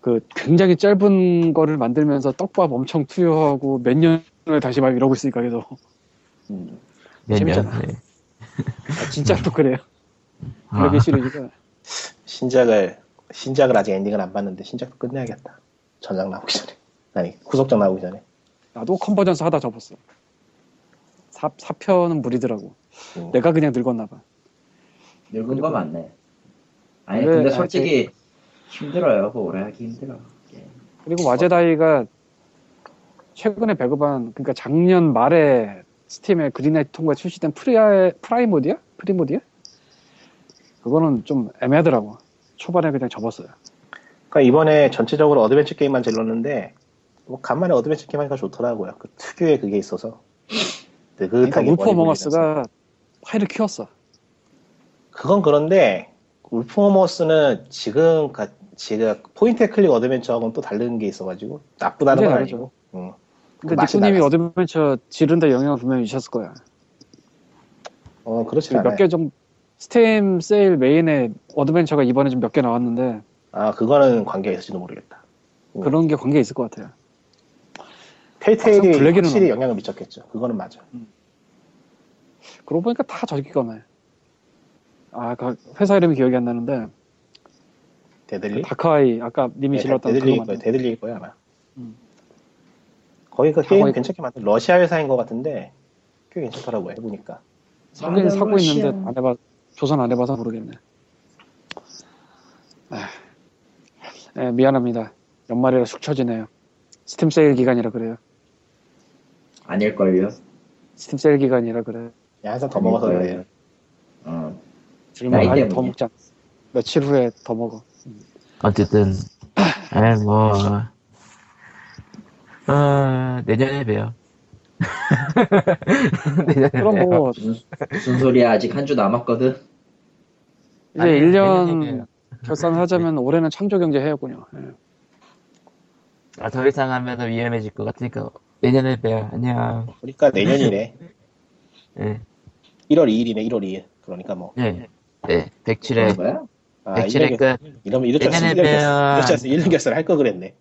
그 굉장히 짧은 거를 만들면서 떡밥 엄청 투여하고 몇 년을 다시 막 이러고 있으니까 계속. 음. 재밌잖아. 네. 아, 진짜로 그래요. 아, 블랙엘 시리즈가. 신작을 신작을 아직 엔딩을 안 봤는데 신작도 끝내야겠다. 전작 나오기 전에. 아니 후속작 나오기 전에. 나도 컨버전스 하다 접었어. 4, 4편은 무리더라고. 음. 내가 그냥 늙었나 봐. 늙은 거 맞네. 아니 근데 아, 솔직히 힘들어요. 그거 오래 하기 힘들어. 예. 그리고 와젯아이가 최근에 배급한 그러니까 작년 말에 스팀에 그린라이트 통과 출시된 프리아 프라이모디아? 프리모디아? 그거는 좀 애매하더라고. 초반에 그냥 접었어요. 그러니까 이번에 전체적으로 어드벤처 게임만 질렀는데 뭐 간만에 어드벤처 게임 하니까 좋더라고요. 그 특유의 그게 있어서 그러니까 느긋하게 울프 머리 어몽어스가 굴리면서. 파일을 키웠어. 그건 그런데 울프 어머스는 지금 가, 지금 포인트 클릭 어드벤처하고는 또 다른 게 있어가지고 나쁘다는 건 아니고. 응. 근데 맛이 니꾸님이 달랐어. 어드벤처 지른데 영향을 분명히 주셨을 거야. 어 그렇지 않아요. 몇개좀 스팀 세일 메인에 어드벤처가 이번에 좀 몇 개 나왔는데 아 그거는 관계가 있을지도 모르겠다. 음. 그런 게 관계 있을 것 같아요. 텔테일이 블랙에는 확실히 없네. 영향을 미쳤겠죠. 그거는 맞아. 그러고 보니까 다 저기 거네. 아, 그 회사 이름이 기억이 안 나는데 데들리? 다크아이 아까 님이 네, 질렀던 데들리일 그거 거예요. 데들리일 거예요 아마. 음. 거기 그 하고 게임 있고. 괜찮게 만든 러시아 회사인 것 같은데 꽤 괜찮더라고요 해보니까. 사긴 아, 사고 러시아. 있는데 안 해봐 조선 안 해봐서 모르겠네. 에, 에, 미안합니다. 연말이라 축 처지네요. 스팀 세일 기간이라 그래요. 아닐걸요. 스팀 세일 기간이라 그래. 야, 한잔 더 먹어서. 그래요. 어. 지금 나이 아니 더 때문이야. 먹자. 며칠 후에 더 먹어. 어쨌든, 에, 뭐, 어, 내년에 봬요. 내년에 그럼 봬요. 뭐 무슨, 무슨 소리야. 아직 한 주 남았거든. 이제 아니, 1년 내년에 봬요. 결산하자면 올해는 창조 경제 해야군요. 예. 아, 더 이상 하면 위험해질 것 같으니까 내년에 봬요. 안녕. 그러니까 내년이네. 예, 1월 2일이네. 1월 2일. 그러니까 뭐. 네, 네, 그런 107회, 거야? 아, 107회 1년, 끝. 이러면 이렇게 해서 내년에 1년 결산, 봬요. 이렇게 해서 1년 결산을 할걸 그랬네.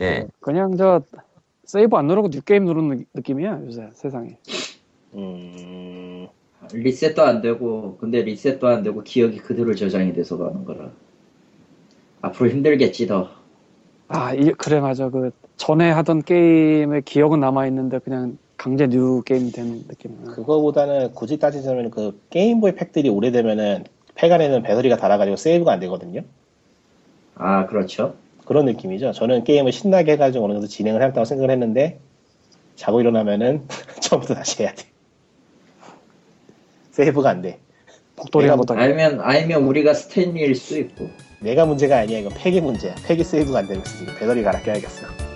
예, 그냥 저 세이브 안 누르고 뉴게임 누르는 느- 느낌이야 요새 세상에. 음, 리셋도 안 되고 근데 리셋도 안 되고 기억이 그대로 저장이 돼서 가는 거라. 앞으로 힘들겠지 더. 아, 이, 그래, 맞아. 그, 전에 하던 게임의 기억은 남아 있는데, 그냥 강제 new game 된 느낌. 그거보다는 굳이 따지자면 그 게임보이 팩들이 오래되면은 팩 안에는 배터리가 닳아가지고 세이브가 안 되거든요. 아 그렇죠. 그런 느낌이죠. 저는 게임을 신나게 해가지고 어느 정도 진행을 했다고 생각을 했는데 자고 일어나면은 처음부터 다시 해야 돼. 세이브가 안 돼. 복돌이 한 것도 아니고. 알면 알면 우리가 스탠리일 수 있고. 내가 문제가 아니야. 이건 팩이 문제야. 팩이 세이브가 안 있어. 지금 배터리 갈아 껴야겠어.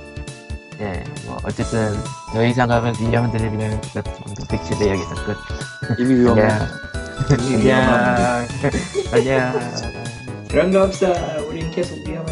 예, 뭐, 어쨌든, 더 이상 것 같은 107회 여기서 끝. 이미 위험해. 안녕. 안녕. 그런 거 없어. 우린 계속 위험.